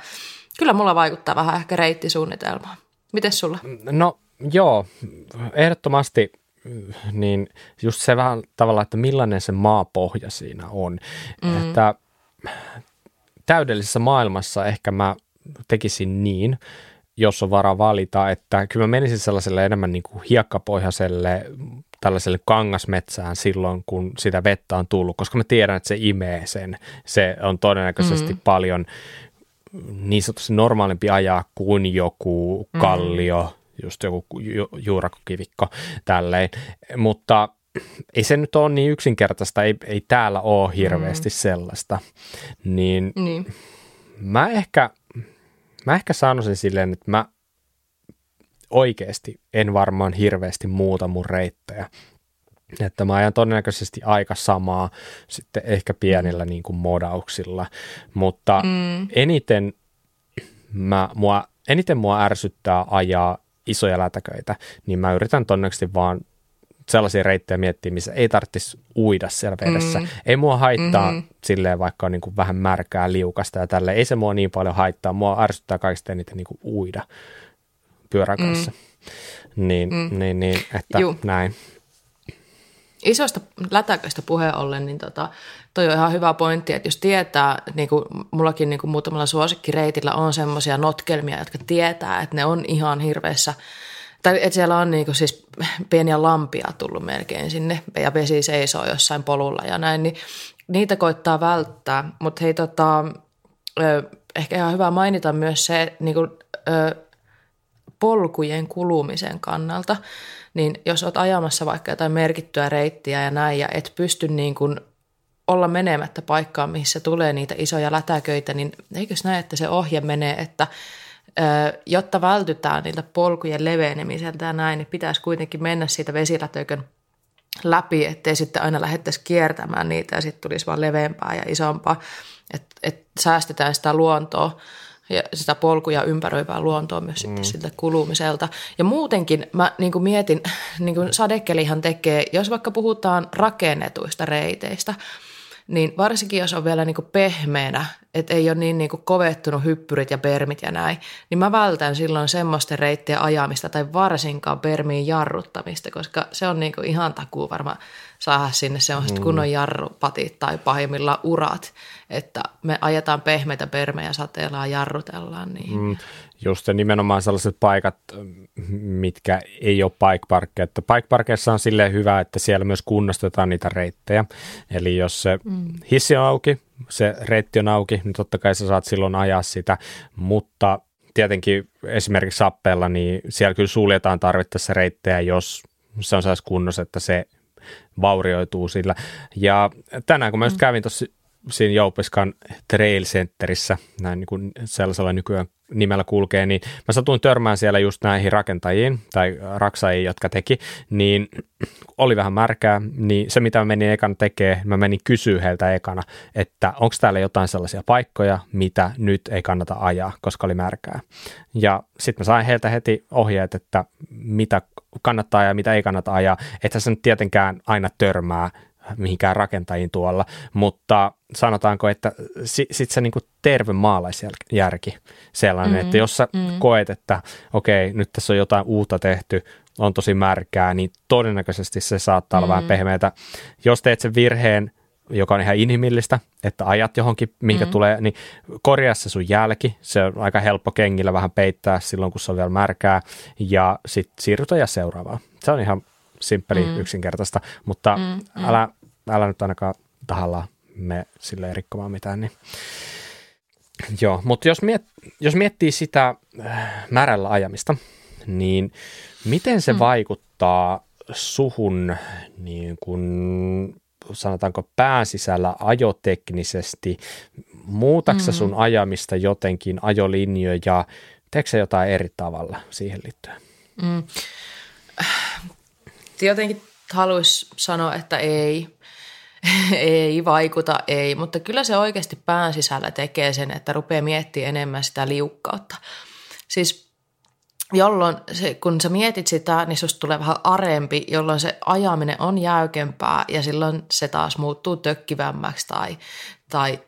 kyllä mulla vaikuttaa vähän ehkä reittisuunnitelmaan. Miten sulla? No joo, ehdottomasti niin just se vähän tavalla, että millainen se maapohja siinä on. Mm. Että täydellisessä maailmassa ehkä mä tekisin niin, jos on varaa valita, että kyllä mä menisin sellaiselle enemmän niin kuin hiekkapohjaiselle tällaiselle kangasmetsään silloin, kun sitä vettä on tullut, koska mä tiedän, että se imee sen. Se on todennäköisesti mm. paljon niin sanotusti normaalimpi ajaa kuin joku mm. kallio, mm. just joku ju- juurakokivikko tälleen, mutta ei se nyt ole niin yksinkertaista, ei, ei täällä ole hirveästi mm. sellaista, niin, niin mä ehkä, mä ehkä sanoisin silleen, että mä oikeasti en varmaan hirveästi muuta mun reittejä. Että mä ajan todennäköisesti aika samaa sitten ehkä pienillä niin kuin modauksilla, mutta mm. eniten, mä, mua, eniten mua ärsyttää ajaa isoja lätäköitä, niin mä yritän todennäköisesti vaan sellaisia reittejä miettiä, missä ei tarvitsisi uida siellä vedessä. Mm. Ei mua haittaa mm-hmm. silleen, vaikka on niin kuin vähän märkää liukasta ja tälle. Ei se mua niin paljon haittaa. Mua ärsyttää kaikista eniten niin kuin uida pyörän mm. kanssa. Mm. Niin, mm. niin, niin, että Juh. näin. Isoista lätäköistä puheen ollen, niin tota, toi on ihan hyvä pointti, että jos tietää, niin kuin mullakin niin kuin muutamalla suosikkireitillä on semmoisia notkelmia, jotka tietää, että ne on ihan hirveässä, tai että siellä on niin siis pieniä lampia tullut melkein sinne ja vesi seisoo jossain polulla ja näin, niin niitä koittaa välttää. Mutta hei, tota, ehkä ihan hyvä mainita myös se, niin kuin, polkujen kulumisen kannalta, niin jos olet ajamassa vaikka jotain merkittyä reittiä ja näin, ja et pysty niin kuin olla menemättä paikkaan, missä tulee niitä isoja lätäköitä, niin eikös näe, että se ohje menee, että jotta vältytään niiltä polkujen levenemiseltä ja näin, niin pitäisi kuitenkin mennä siitä vesilätökön läpi, ettei sitten aina lähdettäisi kiertämään niitä ja sitten tulisi vaan leveämpää ja isompaa, että et säästetään sitä luontoa ja sitä polkuja ympäröivää luontoa myös mm. sitten siltä kulumiselta. Ja muutenkin mä niin kuin mietin, niin kuin sadekelihan tekee, jos vaikka puhutaan rakennetuista reiteistä, niin varsinkin jos on vielä niin kuin pehmeänä, että ei ole niin, niin kuin kovettunut hyppyrit ja permit ja näin, niin mä vältän silloin semmoisten reittien ajamista tai varsinkaan permiin jarruttamista, koska se on niin kuin ihan takuu varma saada sinne semmoiset mm. kunnon jarrupatit tai pahimmillaan urat, että me ajetaan pehmeitä permejä sateella ja jarrutellaan niin. Mm, just se nimenomaan sellaiset paikat, mitkä ei ole bike parkkeja. Että bike parkeissa on silleen hyvä, että siellä myös kunnostetaan niitä reittejä. Eli jos se mm. hissi on auki, se reitti on auki, niin totta kai sä saat silloin ajaa sitä, mutta tietenkin esimerkiksi sappeella, niin siellä kyllä suljetaan tarvittaessa reittejä, jos se on sellaisessa kunnossa, että se vaurioituu sillä. Ja tänään kun mä just mm. kävin tuossa siinä Joupeskan Trail Centerissä, näin niin kuin sellaisella nykyään nimellä kulkee, niin mä satuin törmään siellä just näihin rakentajiin tai raksajiin, jotka teki, niin oli vähän märkää, niin se mitä mä menin ekana tekee, mä menin kysyä heiltä ekana, että onko täällä jotain sellaisia paikkoja, mitä nyt ei kannata ajaa, koska oli märkää. Ja sitten mä sain heiltä heti ohjeet, että mitä kannattaa ja mitä ei kannata ajaa, että se nyt tietenkään aina törmää mihinkään rakentajiin tuolla, mutta sanotaanko, että si, sitten se niin kuin terve maalaisjärki sellainen, mm, että jos sä mm. koet, että okei, okay, nyt tässä on jotain uutta tehty, on tosi märkää, niin todennäköisesti se saattaa mm. olla vähän mm. pehmeätä. Jos teet sen virheen, joka on ihan inhimillistä, että ajat johonkin, minkä mm. tulee, niin korjaa se sun jälki. Se on aika helppo kengillä vähän peittää silloin, kun se on vielä märkää, ja sitten siirrytä ja seuraavaan. Se on ihan simppeli, mm. yksinkertaista, mutta mm, mm. Älä, älä nyt ainakaan tahalla me sille rikkomaan mitään. Niin. Joo, mutta jos, miet, jos miettii sitä äh, märällä ajamista, niin miten se mm. vaikuttaa suhun niin kun, sanotaanko pään sisällä ajoteknisesti? Muutaksa mm. sun ajamista jotenkin ajolinjoja? Teekö jotain eri tavalla siihen liittyen? Mm jotenkin haluaisi sanoa, että ei, ei vaikuta, ei, mutta kyllä se oikeasti pään sisällä tekee sen, että rupeaa miettimään enemmän sitä liukkautta. Siis jolloin se, kun sä mietit sitä, niin susta tulee vähän arempi, jolloin se ajaminen on jäykempää ja silloin se taas muuttuu tökkivämmäksi tai, tai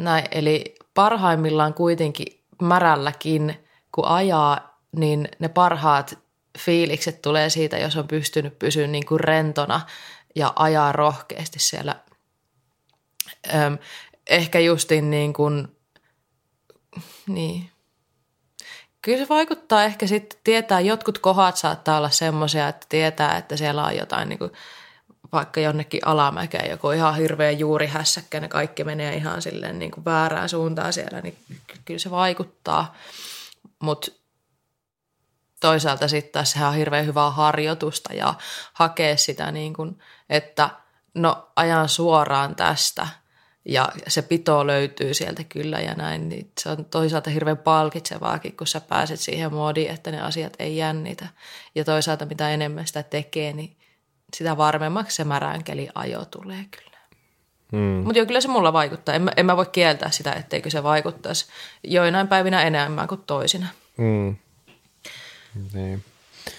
näin. Eli parhaimmillaan kuitenkin märälläkin, kun ajaa, niin ne parhaat fiilikset tulee siitä, jos on pystynyt pysyä niin kuin rentona ja ajaa rohkeasti siellä. Öm, ehkä justin niin kuin, niin. Kyllä se vaikuttaa ehkä sitten, tietää, jotkut kohdat saattaa olla semmoisia, että tietää, että siellä on jotain niin kuin, vaikka jonnekin alamäkeen joku ihan hirveä juurihässäkkä, ne kaikki menee ihan silleen niin kuin väärään suuntaan siellä, niin kyllä se vaikuttaa. Mutta toisaalta sitten taas sehän on hirveän hyvää harjoitusta ja hakea sitä niin kuin, että no ajan suoraan tästä ja se pito löytyy sieltä kyllä ja näin, niin se on toisaalta hirveän palkitsevaakin, kun sä pääset siihen moodiin, että ne asiat ei jännitä. Ja toisaalta mitä enemmän sitä tekee, niin sitä varmemmaksi se märänkeli ajo tulee kyllä. Hmm. Mutta joo, kyllä se mulla vaikuttaa. En mä, en mä voi kieltää sitä, etteikö se vaikuttaisi joinain päivinä enemmän kuin toisina. Hmm. Niin.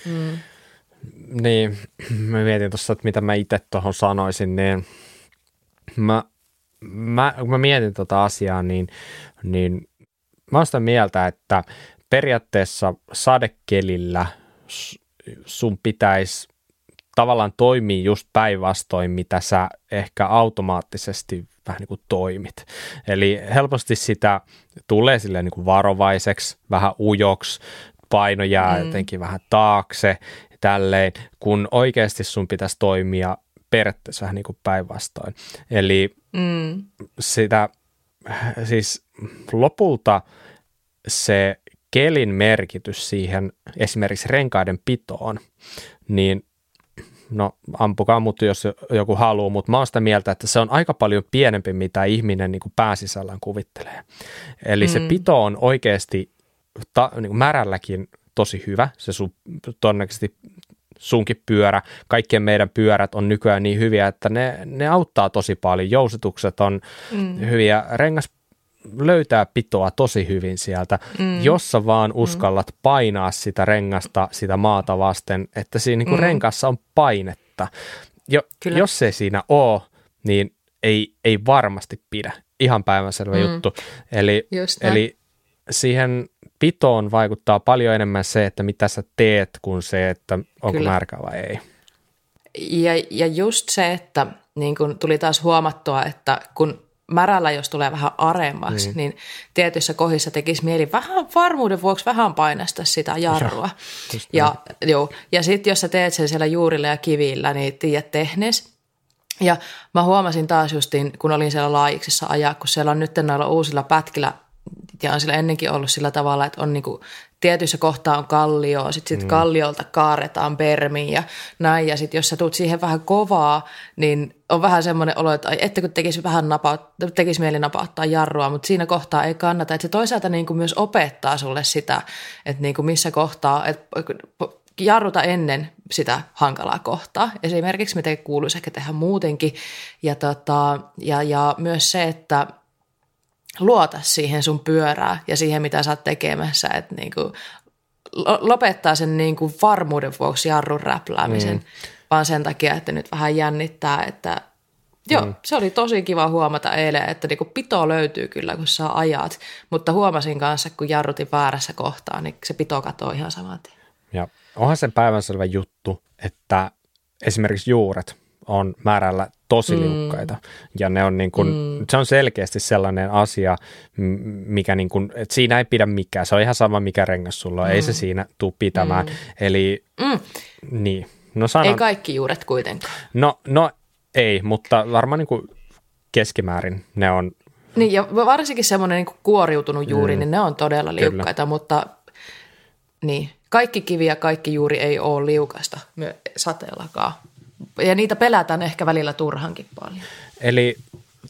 Mm. Niin, mä mietin tuossa, että mitä mä itse tuohon sanoisin, niin mä, mä, kun mä mietin tota asiaa, niin, niin mä oon sitä mieltä, että periaatteessa sadekelillä sun pitäisi tavallaan toimia just päinvastoin, mitä sä ehkä automaattisesti vähän niin kuin toimit. Eli helposti sitä tulee silleen niin kuin varovaiseksi, vähän ujoksi, paino jää mm. jotenkin vähän taakse tälleen, kun oikeasti sun pitäisi toimia periaatteessa vähän niin kuin päinvastoin. Eli mm. sitä, siis lopulta se kelin merkitys siihen esimerkiksi renkaiden pitoon, niin no ampukaa mut, jos joku haluaa, mutta mä oon sitä mieltä, että se on aika paljon pienempi, mitä ihminen niin kuin pääsisällään kuvittelee. Eli mm. se pito on oikeasti ta, niin kuin märälläkin tosi hyvä. Se sun, todennäköisesti sunkin pyörä, kaikkien meidän pyörät on nykyään niin hyviä, että ne, ne auttaa tosi paljon. Jousitukset on mm. hyviä. Rengas löytää pitoa tosi hyvin sieltä, mm. jos sä vaan mm. uskallat mm. painaa sitä rengasta sitä maata vasten, että siinä niin kuin mm. renkassa on painetta. Jo, jos se siinä ole, niin ei, ei varmasti pidä. Ihan päivänselvä mm. juttu. Eli, eli siihen pitoon vaikuttaa paljon enemmän se, että mitä sä teet, kuin se, että onko Kyllä. märkä vai ei. Ja, ja just se, että niin kun tuli taas huomattua, että kun märällä, jos tulee vähän aremmaksi, niin, niin tietyissä kohdissa tekisi mieli vähän varmuuden vuoksi vähän painasta sitä jarrua. Ja, ja, ja sitten jos sä teet sen siellä juurilla ja kivillä, niin tiedät tehnees. Ja mä huomasin taas justiin, kun olin siellä laajiksessa ajaa, kun siellä on nyt noilla uusilla pätkillä ja on sillä ennenkin ollut sillä tavalla, että on niinku, tietyissä kohtaa on kallio, sitten sit mm. kalliolta kaaretaan permiin ja näin, ja sitten jos sä tuut siihen vähän kovaa, niin on vähän semmoinen olo, että että kun tekisi vähän napaut, tekisi mieli napauttaa jarrua, mutta siinä kohtaa ei kannata, että se toisaalta niinku myös opettaa sulle sitä, että niinku missä kohtaa, että jarruta ennen sitä hankalaa kohtaa. Esimerkiksi mitä kuuluisi ehkä tehdä muutenkin. Ja, tota, ja, ja myös se, että luota siihen sun pyörää ja siihen, mitä sä oot tekemässä. Että niinku, lopettaa sen niinku varmuuden vuoksi jarrun räpläämisen, mm. vaan sen takia, että nyt vähän jännittää, että Joo, mm. se oli tosi kiva huomata eilen, että niinku pito löytyy kyllä, kun saa ajat, mutta huomasin kanssa, kun jarrutin väärässä kohtaa, niin se pito katoo ihan saman tien. Ja onhan sen päivänselvä juttu, että esimerkiksi juuret on määrällä tosi mm. liukkaita. Ja ne on niin kuin, mm. se on selkeästi sellainen asia, mikä niin kuin, että siinä ei pidä mikään. Se on ihan sama, mikä rengas sulla on. Mm. Ei se mm. siinä tule pitämään. Mm. Eli mm. niin. No sanon, ei kaikki juuret kuitenkaan. No, no ei, mutta varmaan niin kuin keskimäärin ne on. Niin ja varsinkin semmoinen niin kuoriutunut juuri, mm. niin ne on todella liukkaita, Kyllä. mutta niin, kaikki kivi ja kaikki juuri ei ole liukasta sateellakaan. Ja niitä pelätään ehkä välillä turhankin paljon. Eli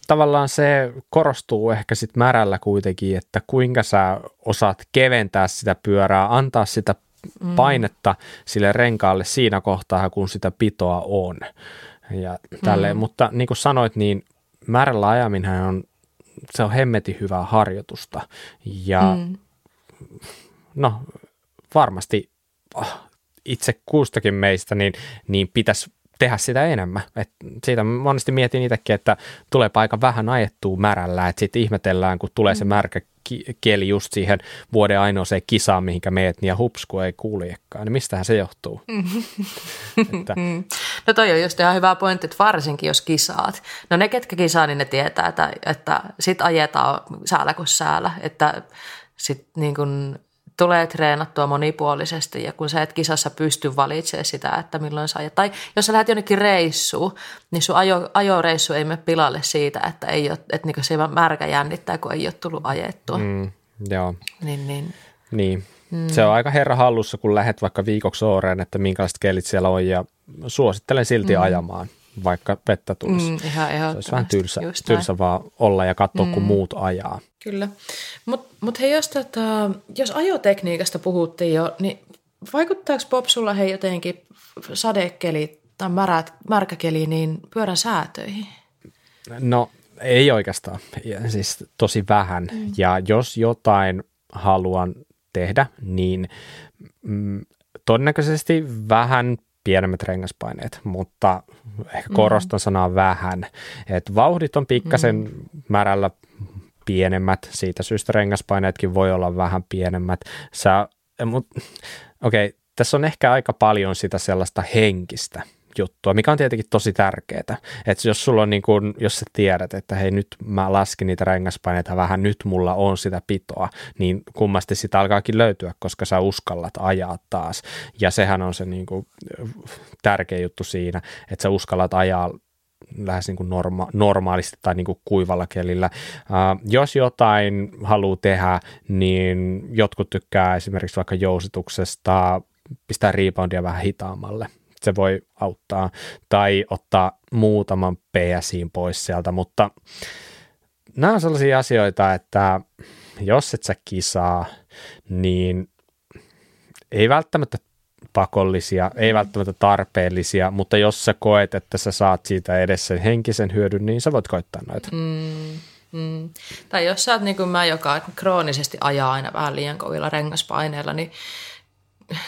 tavallaan se korostuu ehkä sitten märällä kuitenkin, että kuinka sä osaat keventää sitä pyörää, antaa sitä mm. painetta sille renkaalle siinä kohtaa, kun sitä pitoa on. Ja tälleen. Mm. Mutta niin kuin sanoit, niin määrällä ajaminen on, se on hemmetin hyvää harjoitusta. Ja mm. no varmasti ah, itse kustakin meistä, niin, niin pitäisi tehdä sitä enemmän. Et siitä monesti mietin itsekin, että tulee aika vähän ajettua märällä, että sitten ihmetellään, kun tulee mm. se märkä kieli just siihen vuoden ainoaseen kisaan, mihinkä meet, niin ja hupsku ei kuljekaan. Niin mistähän se johtuu? että. No toi on just ihan hyvä pointti, että varsinkin jos kisaat. No ne, ketkä kisaa, niin ne tietää, että, että sit ajetaan säällä kuin säällä. Että sit niin kun tulee treenattua monipuolisesti ja kun sä et kisassa pysty valitsemaan sitä, että milloin sä ajat. Tai jos sä lähdet jonnekin reissuun, niin sun ajo, ajoreissu ei mene pilalle siitä, että, ei ole, että niin se märkä jännittää, kun ei ole tullut ajettua. Mm, joo. Niin, niin. niin. Mm. Se on aika herra hallussa, kun lähdet vaikka viikoksi Ooreen, että minkälaiset kelit siellä on ja suosittelen silti mm. ajamaan vaikka vettä tulisi. Mm, ihan se olisi vähän tylsä, tylsä vaan olla ja katsoa, mm. kun muut ajaa. Kyllä. Mutta mut hei, jos, tota, jos ajotekniikasta puhuttiin jo, niin vaikuttaako Pop sulla hei jotenkin sadekeli tai märät, märkäkeli niin pyörän säätöihin? No ei oikeastaan, siis tosi vähän. Mm. Ja jos jotain haluan tehdä, niin mm, todennäköisesti vähän pienemmät rengaspaineet, mutta ehkä korostan mm. sanaa vähän. Et vauhdit on pikkasen mm. märällä pienemmät, siitä syystä rengaspaineetkin voi olla vähän pienemmät. Sä, mut, okei, okay, tässä on ehkä aika paljon sitä sellaista henkistä juttua, mikä on tietenkin tosi tärkeää. Että jos sulla on niin kun, jos sä tiedät, että hei nyt mä laskin niitä rengaspaineita vähän, nyt mulla on sitä pitoa, niin kummasti sitä alkaakin löytyä, koska sä uskallat ajaa taas. Ja sehän on se niin kuin, tärkeä juttu siinä, että sä uskallat ajaa lähes niin kuin norma- normaalisti tai niin kuin kuivalla kelillä. Uh, jos jotain haluaa tehdä, niin jotkut tykkää esimerkiksi vaikka jousituksesta pistää reboundia vähän hitaammalle. Se voi auttaa. Tai ottaa muutaman PSIin pois sieltä, mutta nämä on sellaisia asioita, että jos et sä kisaa, niin ei välttämättä pakollisia, ei välttämättä tarpeellisia, mutta jos sä koet, että sä saat siitä edes sen henkisen hyödyn, niin sä voit koittaa noita. Mm, mm. Tai jos sä oot niin kuin mä, joka kroonisesti ajaa aina vähän liian kovilla rengaspaineilla, niin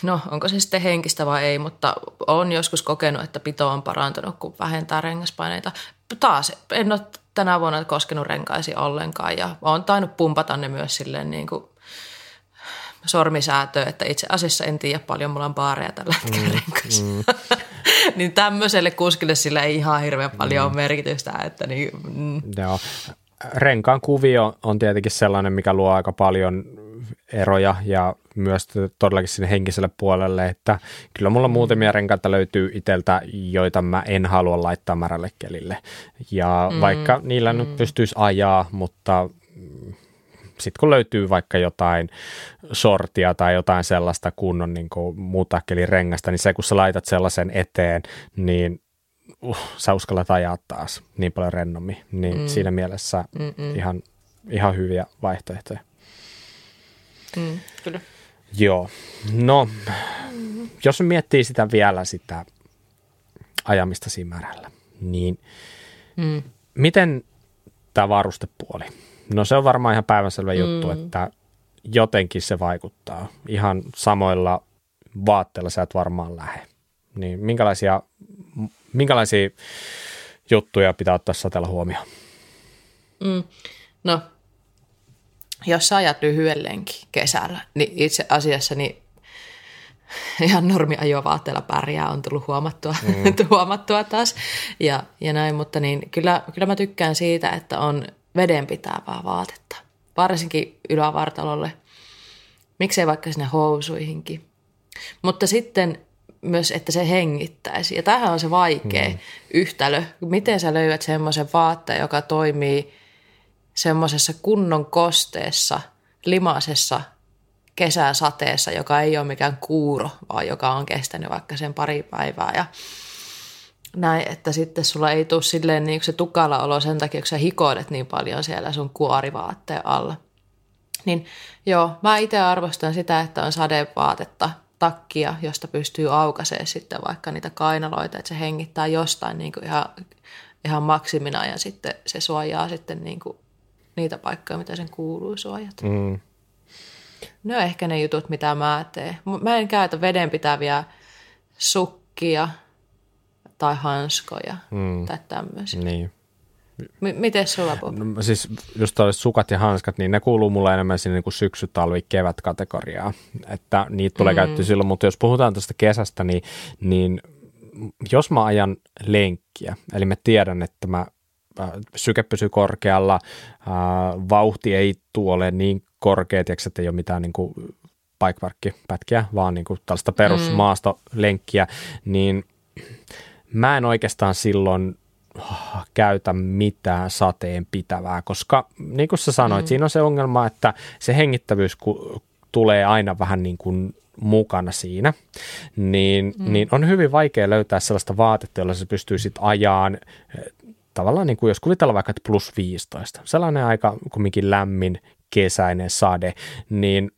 no onko se sitten henkistä vai ei, mutta on joskus kokenut, että pito on parantunut, kun vähentää rengaspaineita. Taas en ole tänä vuonna koskenut renkaisi ollenkaan ja olen tainnut pumpata ne myös silleen niin kuin sormisäätöä, että itse asiassa en tiedä paljon, mulla on baareja tällä hetkellä mm, mm. niin tämmöiselle kuskille sillä ei ihan hirveän paljon mm. ole merkitystä. Että niin, mm. Joo. Renkaan kuvio on tietenkin sellainen, mikä luo aika paljon eroja ja myös todellakin sinne henkiselle puolelle, että kyllä mulla muutamia renkaita löytyy iteltä, joita mä en halua laittaa märälle kelille. Ja mm, vaikka niillä mm. nyt pystyisi ajaa, mutta sitten kun löytyy vaikka jotain sortia tai jotain sellaista kunnon niin muutakkelin rengasta, niin se kun sä laitat sellaisen eteen, niin uh, sä uskallat ajaa taas niin paljon rennommin. Niin mm. siinä mielessä ihan, ihan hyviä vaihtoehtoja. Mm, kyllä. Joo, no jos miettii sitä vielä sitä ajamista siinä määrällä, niin mm. miten tämä varustepuoli? No se on varmaan ihan päivänselvä mm. juttu, että jotenkin se vaikuttaa. Ihan samoilla vaatteilla sä et varmaan lähde. Niin minkälaisia, minkälaisia juttuja pitää ottaa sateella huomioon? Mm. No, jos sä ajat lyhyen lenkin kesällä, niin itse asiassa niin ihan normiajovaatteella pärjää on tullut huomattua, mm. huomattua taas ja, ja näin, mutta niin kyllä, kyllä mä tykkään siitä, että on vedenpitävää vaatetta, varsinkin ylävartalolle, miksei vaikka sinne housuihinkin. Mutta sitten myös, että se hengittäisi. Ja tämähän on se vaikea mm. yhtälö. Miten sä löydät semmoisen vaatteen, joka toimii semmoisessa kunnon kosteessa, limaisessa kesäsateessa, joka ei ole mikään kuuro, vaan joka on kestänyt vaikka sen pari päivää ja näin, että sitten sulla ei tule silleen niin se tukala olo sen takia, kun sä hikoilet niin paljon siellä sun kuorivaatteen alla. Niin joo, mä itse arvostan sitä, että on sadevaatetta, takkia, josta pystyy aukaisemaan sitten vaikka niitä kainaloita, että se hengittää jostain niin kuin ihan, ihan maksimina ja sitten se suojaa sitten niin kuin niitä paikkoja, mitä sen kuuluu suojata. Mm. Ne on ehkä ne jutut, mitä mä teen. Mä en käytä vedenpitäviä sukkia tai hanskoja mm. tai tämmöisiä. Niin. M- miten sulla, Bob? No, siis just sukat ja hanskat, niin ne kuuluu mulle enemmän sinne niin syksy, talvi, kevät kategoriaa. Että niitä tulee mm. käyttöön silloin, mutta jos puhutaan tästä kesästä, niin, niin jos mä ajan lenkkiä, eli mä tiedän, että mä syke pysyy korkealla, äh, vauhti ei tuole niin korkea, tiedätkö, että ei ole mitään niin kuin bikeparkkipätkiä, vaan niin kuin tällaista perusmaastolenkkiä, mm. niin mä en oikeastaan silloin käytä mitään sateen pitävää, koska niin kuin sä sanoit, mm. siinä on se ongelma, että se hengittävyys tulee aina vähän niin kuin mukana siinä, niin, mm. niin on hyvin vaikea löytää sellaista vaatetta, jolla se pystyy sitten ajaan tavallaan niin kuin jos kuvitellaan vaikka, että plus 15, sellainen aika kumminkin lämmin kesäinen sade, niin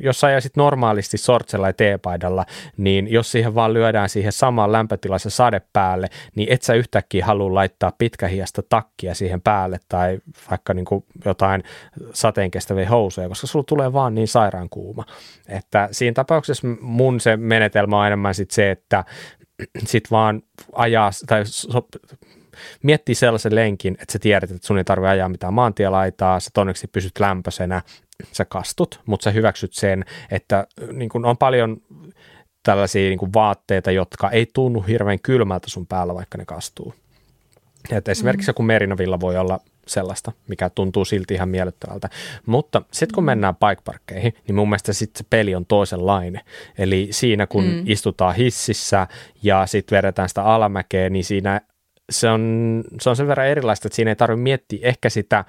jos sä ajaisit normaalisti sortsella ja teepaidalla, niin jos siihen vaan lyödään siihen samaan lämpötilaisen sade päälle, niin et sä yhtäkkiä halua laittaa pitkähiasta takkia siihen päälle tai vaikka niin kuin jotain sateenkestäviä housuja, koska sulla tulee vaan niin sairaan kuuma. Että siinä tapauksessa mun se menetelmä on enemmän sit se, että sit vaan ajaa tai so, miettii sellaisen lenkin, että sä tiedät, että sun ei tarvitse ajaa mitään maantielaitaa, sä onneksi pysyt lämpöisenä, sä kastut, mutta sä hyväksyt sen, että niin kun on paljon tällaisia niin vaatteita, jotka ei tunnu hirveän kylmältä sun päällä, vaikka ne kastuu. Et esimerkiksi mm. joku merinovilla voi olla sellaista, mikä tuntuu silti ihan miellyttävältä. Mutta sitten kun mennään bikeparkkeihin, niin mun mielestä sitten se peli on toisenlainen. Eli siinä kun mm. istutaan hississä ja sitten vedetään sitä alamäkeä, niin siinä se on, se on sen verran erilaista, että siinä ei tarvitse miettiä ehkä sitä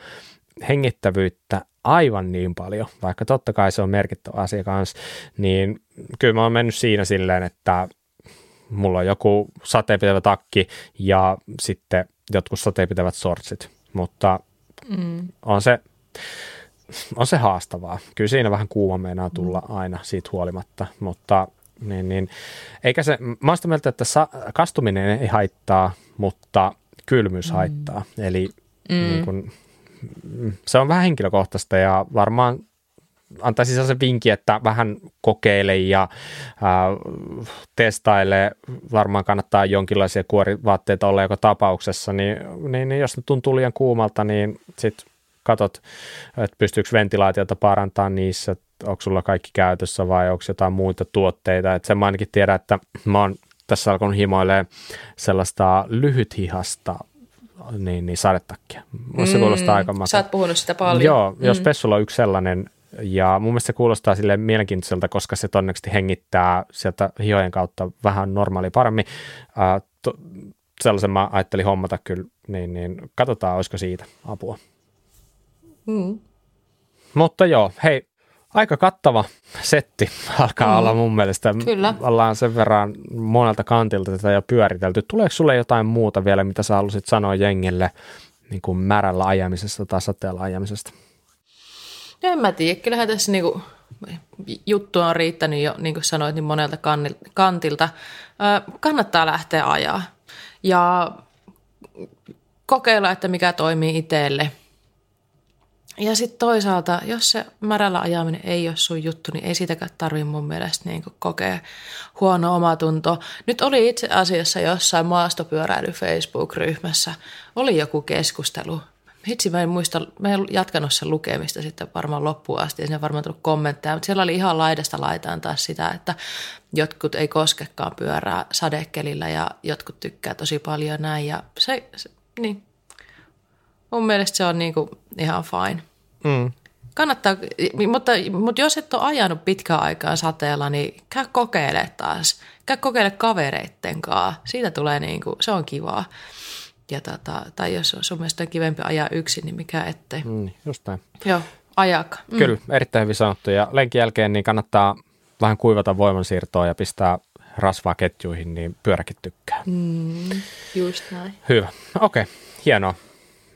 hengittävyyttä aivan niin paljon, vaikka totta kai se on merkittävä asia kanssa, niin kyllä mä oon mennyt siinä silleen, että mulla on joku sateenpitävä takki ja sitten jotkut sateenpitävät sortsit, mutta mm. on, se, on se haastavaa. Kyllä siinä vähän kuuma meinaa tulla mm. aina siitä huolimatta, mutta niin, niin, eikä se, mä oon sitä mieltä, että sa, kastuminen ei haittaa, mutta kylmyys mm. haittaa. Eli mm. niin kun, se on vähän henkilökohtaista ja varmaan antaisin se vinkki, että vähän kokeile ja äh, testaile. Varmaan kannattaa jonkinlaisia kuorivaatteita olla joka tapauksessa, niin, niin, niin jos ne tuntuu liian kuumalta, niin sitten katot, että pystyykö ventilaatiota parantamaan niissä, onko sulla kaikki käytössä vai onko jotain muita tuotteita. Että sen mä ainakin tiedän, että mä oon tässä alkanut himoilemaan sellaista lyhythihasta niin, niin sadetakkia. Mun se kuulostaa aika. Sä oot puhunut sitä paljon. Joo, mm. jos Pessulla on yksi sellainen, ja mun mielestä se kuulostaa sille mielenkiintoiselta, koska se todennäköisesti hengittää sieltä hihojen kautta vähän normaali paremmin. Uh, to, sellaisen mä ajattelin hommata kyllä, niin, niin katsotaan, olisiko siitä apua. Mm. Mutta joo, hei, aika kattava setti alkaa mm. olla mun mielestä. Kyllä. Ollaan sen verran monelta kantilta tätä jo pyöritelty. Tuleeko sulle jotain muuta vielä, mitä sä haluaisit sanoa jengille niin kuin märällä ajamisesta tai sateella ajamisesta? En mä tiedä, kyllähän tässä niinku juttu on riittänyt jo, niin kuin sanoit, niin monelta kantilta. kannattaa lähteä ajaa ja kokeilla, että mikä toimii itselle. Ja sitten toisaalta, jos se märällä ajaminen ei ole sun juttu, niin ei sitäkään tarvitse mun mielestä niin kokea huono omatunto. Nyt oli itse asiassa jossain maastopyöräily Facebook-ryhmässä, oli joku keskustelu hitsi mä en muista, mä en jatkanut sen lukemista sitten varmaan loppuun asti, ja sinne varmaan tullut kommentteja, mutta siellä oli ihan laidasta laitaan taas sitä, että jotkut ei koskekaan pyörää sadekelillä ja jotkut tykkää tosi paljon näin, ja se, se niin, mun mielestä se on niinku ihan fine. Mm. Kannattaa, mutta, mutta jos et ole ajanut pitkään aikaa sateella, niin käy kokeile taas. Käy kokeile kavereitten kanssa. Siitä tulee niinku, se on kivaa. Ja tota, tai jos on sun mielestä kivempi ajaa yksin, niin mikä ettei. Mm, just näin. Joo, ajaka. Mm. Kyllä, erittäin hyvin sanottu. Ja lenkin jälkeen niin kannattaa vähän kuivata voimansiirtoa ja pistää rasvaa ketjuihin, niin pyöräkin tykkää. Mm, just näin. Hyvä. Okei, okay, hienoa.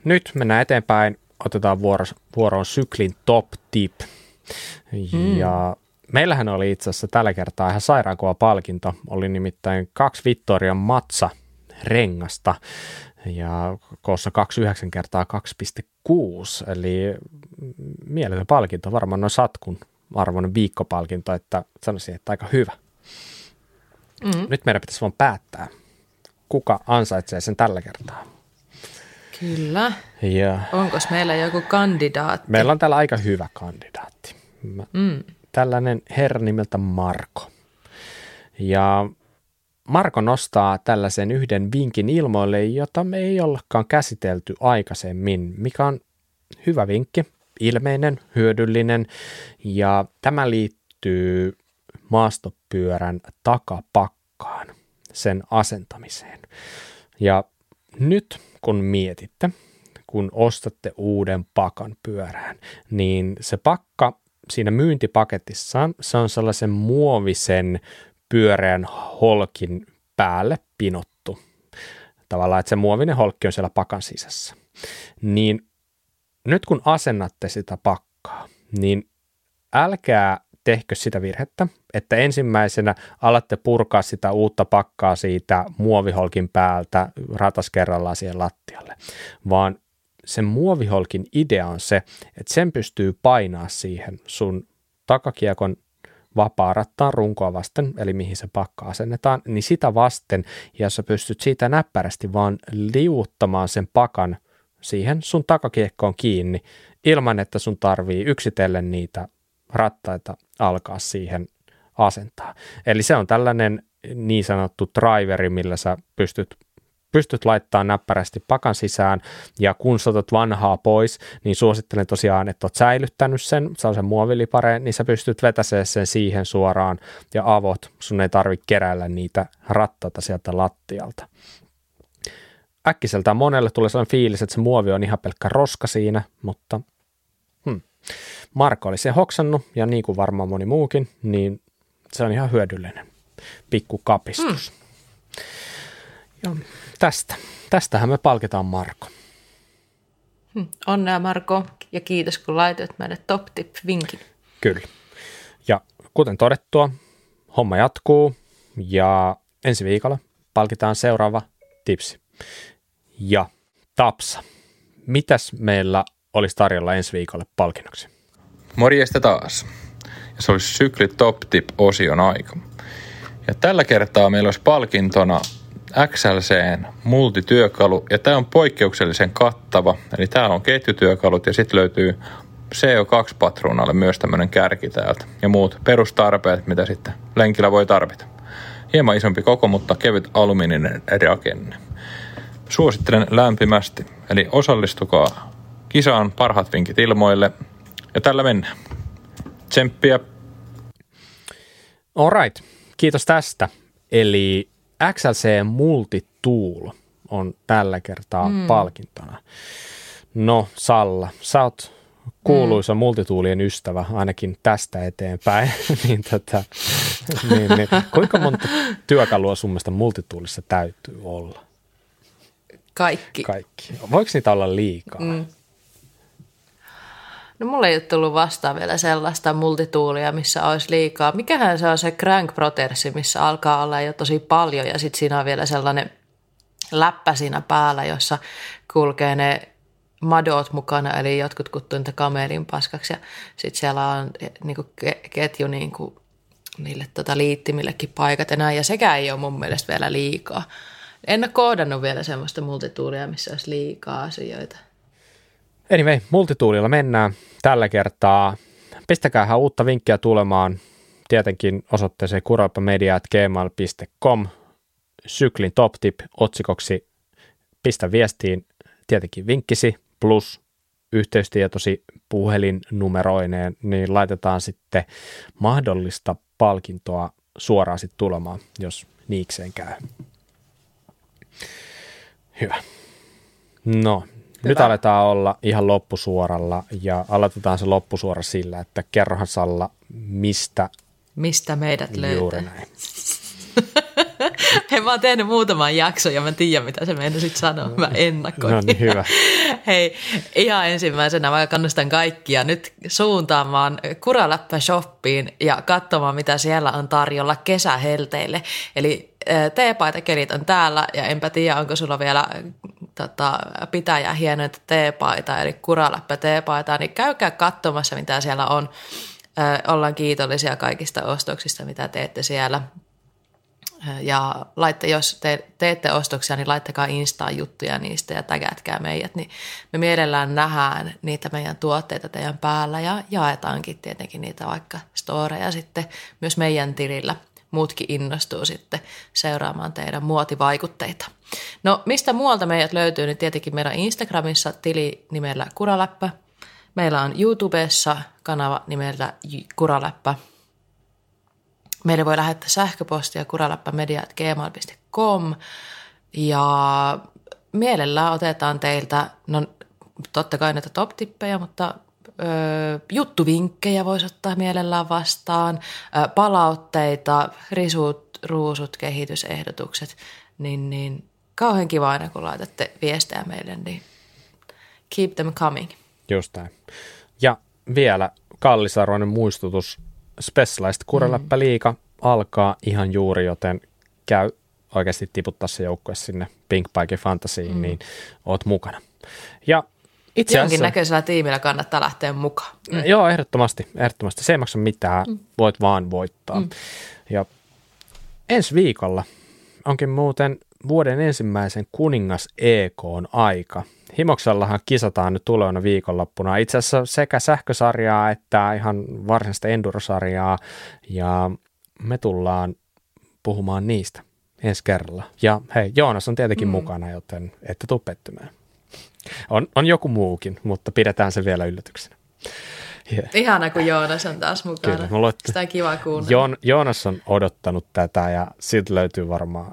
Nyt mennään eteenpäin. Otetaan vuoro, vuoroon syklin top tip. Mm. Ja meillähän oli itse asiassa tällä kertaa ihan sairaankova palkinto. Oli nimittäin kaksi Vittorian Matsa rengasta ja koossa 29 kertaa 2,6, eli mieletön palkinto, varmaan noin satkun arvoinen viikkopalkinto, että sanoisin, että aika hyvä. Mm. Nyt meidän pitäisi vaan päättää, kuka ansaitsee sen tällä kertaa. Kyllä. Ja Onko meillä joku kandidaatti? Meillä on täällä aika hyvä kandidaatti. mm. Tällainen herra nimeltä Marko. Ja Marko nostaa tällaisen yhden vinkin ilmoille, jota me ei ollakaan käsitelty aikaisemmin, mikä on hyvä vinkki, ilmeinen, hyödyllinen ja tämä liittyy maastopyörän takapakkaan, sen asentamiseen. Ja nyt kun mietitte, kun ostatte uuden pakan pyörään, niin se pakka siinä myyntipaketissa, se on sellaisen muovisen pyöreän holkin päälle pinottu. Tavallaan, että se muovinen holkki on siellä pakan sisässä. Niin nyt kun asennatte sitä pakkaa, niin älkää tehkö sitä virhettä, että ensimmäisenä alatte purkaa sitä uutta pakkaa siitä muoviholkin päältä ratas kerrallaan siihen lattialle, vaan sen muoviholkin idea on se, että sen pystyy painaa siihen sun takakiekon vapaa rattaan runkoa vasten, eli mihin se pakka asennetaan, niin sitä vasten, ja sä pystyt siitä näppärästi vaan liuuttamaan sen pakan siihen sun takakiekkoon kiinni, ilman että sun tarvii yksitellen niitä rattaita alkaa siihen asentaa. Eli se on tällainen niin sanottu driveri, millä sä pystyt pystyt laittamaan näppärästi pakan sisään, ja kun sä otat vanhaa pois, niin suosittelen tosiaan, että oot säilyttänyt sen, sellaisen muovilipareen, niin sä pystyt vetäsemään sen siihen suoraan, ja avot, sun ei tarvitse keräillä niitä rattaita sieltä lattialta. Äkkiseltään monelle tulee sellainen fiilis, että se muovi on ihan pelkkä roska siinä, mutta hmm. Marko oli se hoksannut, ja niin kuin varmaan moni muukin, niin se on ihan hyödyllinen pikku kapistus. Hmm. Joo tästä. Tästähän me palkitaan Marko. Hmm. Onnea Marko ja kiitos kun laitoit meille top tip vinkin. Kyllä. Ja kuten todettua, homma jatkuu ja ensi viikolla palkitaan seuraava tipsi. Ja Tapsa, mitäs meillä olisi tarjolla ensi viikolle palkinnoksi? Morjesta taas. Ja se olisi Sykli Top Tip-osion aika. Ja tällä kertaa meillä olisi palkintona XLCn multityökalu, ja tämä on poikkeuksellisen kattava, eli täällä on ketjutyökalut, ja sitten löytyy CO2-patruunalle myös tämmöinen kärki täältä, ja muut perustarpeet, mitä sitten lenkillä voi tarvita. Hieman isompi koko, mutta kevyt alumiininen rakenne. Suosittelen lämpimästi, eli osallistukaa kisaan parhaat vinkit ilmoille, ja tällä mennään. Tsemppiä! Alright, kiitos tästä. Eli XLC Multitool on tällä kertaa mm. palkintona. No Salla, sä oot kuuluisa mm. multituulien ystävä, ainakin tästä eteenpäin, niin, tota, niin, niin kuinka monta työkalua sun mielestä multituulissa täytyy olla? Kaikki. Kaikki. Voiko niitä olla liikaa? Mm. No mulle ei ole tullut vastaan vielä sellaista multituulia, missä olisi liikaa. Mikähän se on se crank protersi, missä alkaa olla jo tosi paljon ja sitten siinä on vielä sellainen läppä siinä päällä, jossa kulkee ne madot mukana, eli jotkut kutsuu niitä kamelin paskaksi ja sitten siellä on niin kuin ketju niin kuin niille tota, liittimillekin paikat enää ja sekä ei ole mun mielestä vielä liikaa. En ole koodannut vielä semmoista multituulia, missä olisi liikaa asioita. Anyway, multituulilla mennään tällä kertaa. Pistäkää uutta vinkkiä tulemaan tietenkin osoitteeseen kuralpamedia.gmail.com syklin top tip otsikoksi pistä viestiin tietenkin vinkkisi plus yhteystietosi puhelinnumeroineen, niin laitetaan sitten mahdollista palkintoa suoraan sitten tulemaan, jos niikseen käy. Hyvä. No, Hyvä. nyt aletaan olla ihan loppusuoralla ja aloitetaan se loppusuora sillä, että kerrohan Salla, mistä... Mistä meidät löytää. Näin. Hei, mä oon tehnyt muutaman jakson ja mä tiedän, mitä se meinasit sanoa. Mä ennakoin. No niin, hyvä. Hei, ihan ensimmäisenä mä kannustan kaikkia nyt suuntaamaan Kuraläppä Shoppiin ja katsomaan, mitä siellä on tarjolla kesähelteille. Eli teepaitakelit on täällä ja enpä tiedä, onko sulla vielä tota, pitäjä hienoita teepaita, eli Kuraläppä teepaita, niin käykää katsomassa, mitä siellä on. Ollaan kiitollisia kaikista ostoksista, mitä teette siellä. Ja laitte, jos te, teette ostoksia, niin laittakaa Instaan juttuja niistä ja tägätkää meidät, niin me mielellään nähdään niitä meidän tuotteita teidän päällä ja jaetaankin tietenkin niitä vaikka storeja sitten myös meidän tilillä. Muutkin innostuu sitten seuraamaan teidän muotivaikutteita. No mistä muualta meidät löytyy, niin tietenkin meidän Instagramissa tili nimellä Kuraläppä. Meillä on YouTubessa kanava nimellä Kuraläppä – Meille voi lähettää sähköpostia kuralappamedia.gmail.com ja mielellään otetaan teiltä, no totta kai näitä top-tippejä, mutta ö, juttuvinkkejä voisi ottaa mielellään vastaan, ö, palautteita, risut, ruusut, kehitysehdotukset, niin, niin kauhean kiva aina kun laitatte viestejä meille, niin keep them coming. Just näin. Ja vielä kallisarvoinen muistutus Specialized Kureläppä mm. liika alkaa ihan juuri, joten käy oikeasti tiputtaa se joukkue sinne Pink Pike Fantasyin, mm. niin oot mukana. Ja itse asiassa, Jonkinnäköisellä tiimillä kannattaa lähteä mukaan. Mm. Joo, ehdottomasti, ehdottomasti. Se ei maksa mitään, mm. voit vaan voittaa. Mm. Ja ensi viikolla onkin muuten vuoden ensimmäisen kuningas EK on aika. Himoksellahan kisataan nyt tulevana viikonloppuna itse asiassa sekä sähkösarjaa että ihan varsinaista endurosarjaa ja me tullaan puhumaan niistä ensi kerralla. Ja hei, Joonas on tietenkin mm. mukana, joten ette tule pettymään. On, on joku muukin, mutta pidetään se vielä yllätyksenä. Yeah. Ihana, kun Joonas on taas mukana. Kyllä, mulla Sitä on kiva kuunnella. Joon, Joonas on odottanut tätä ja siltä löytyy varmaan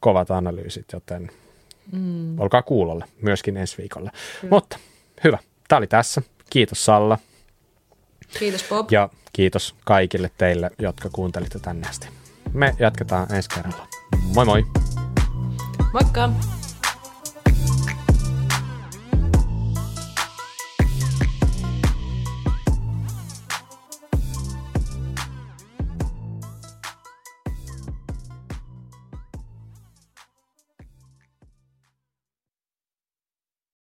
kovat analyysit, joten mm. olkaa kuulolla myöskin ensi viikolla. Kyllä. Mutta hyvä, tämä oli tässä. Kiitos Salla. Kiitos Bob. Ja kiitos kaikille teille, jotka kuuntelitte tänne asti. Me jatketaan ensi kerralla. Moi moi! Moikka!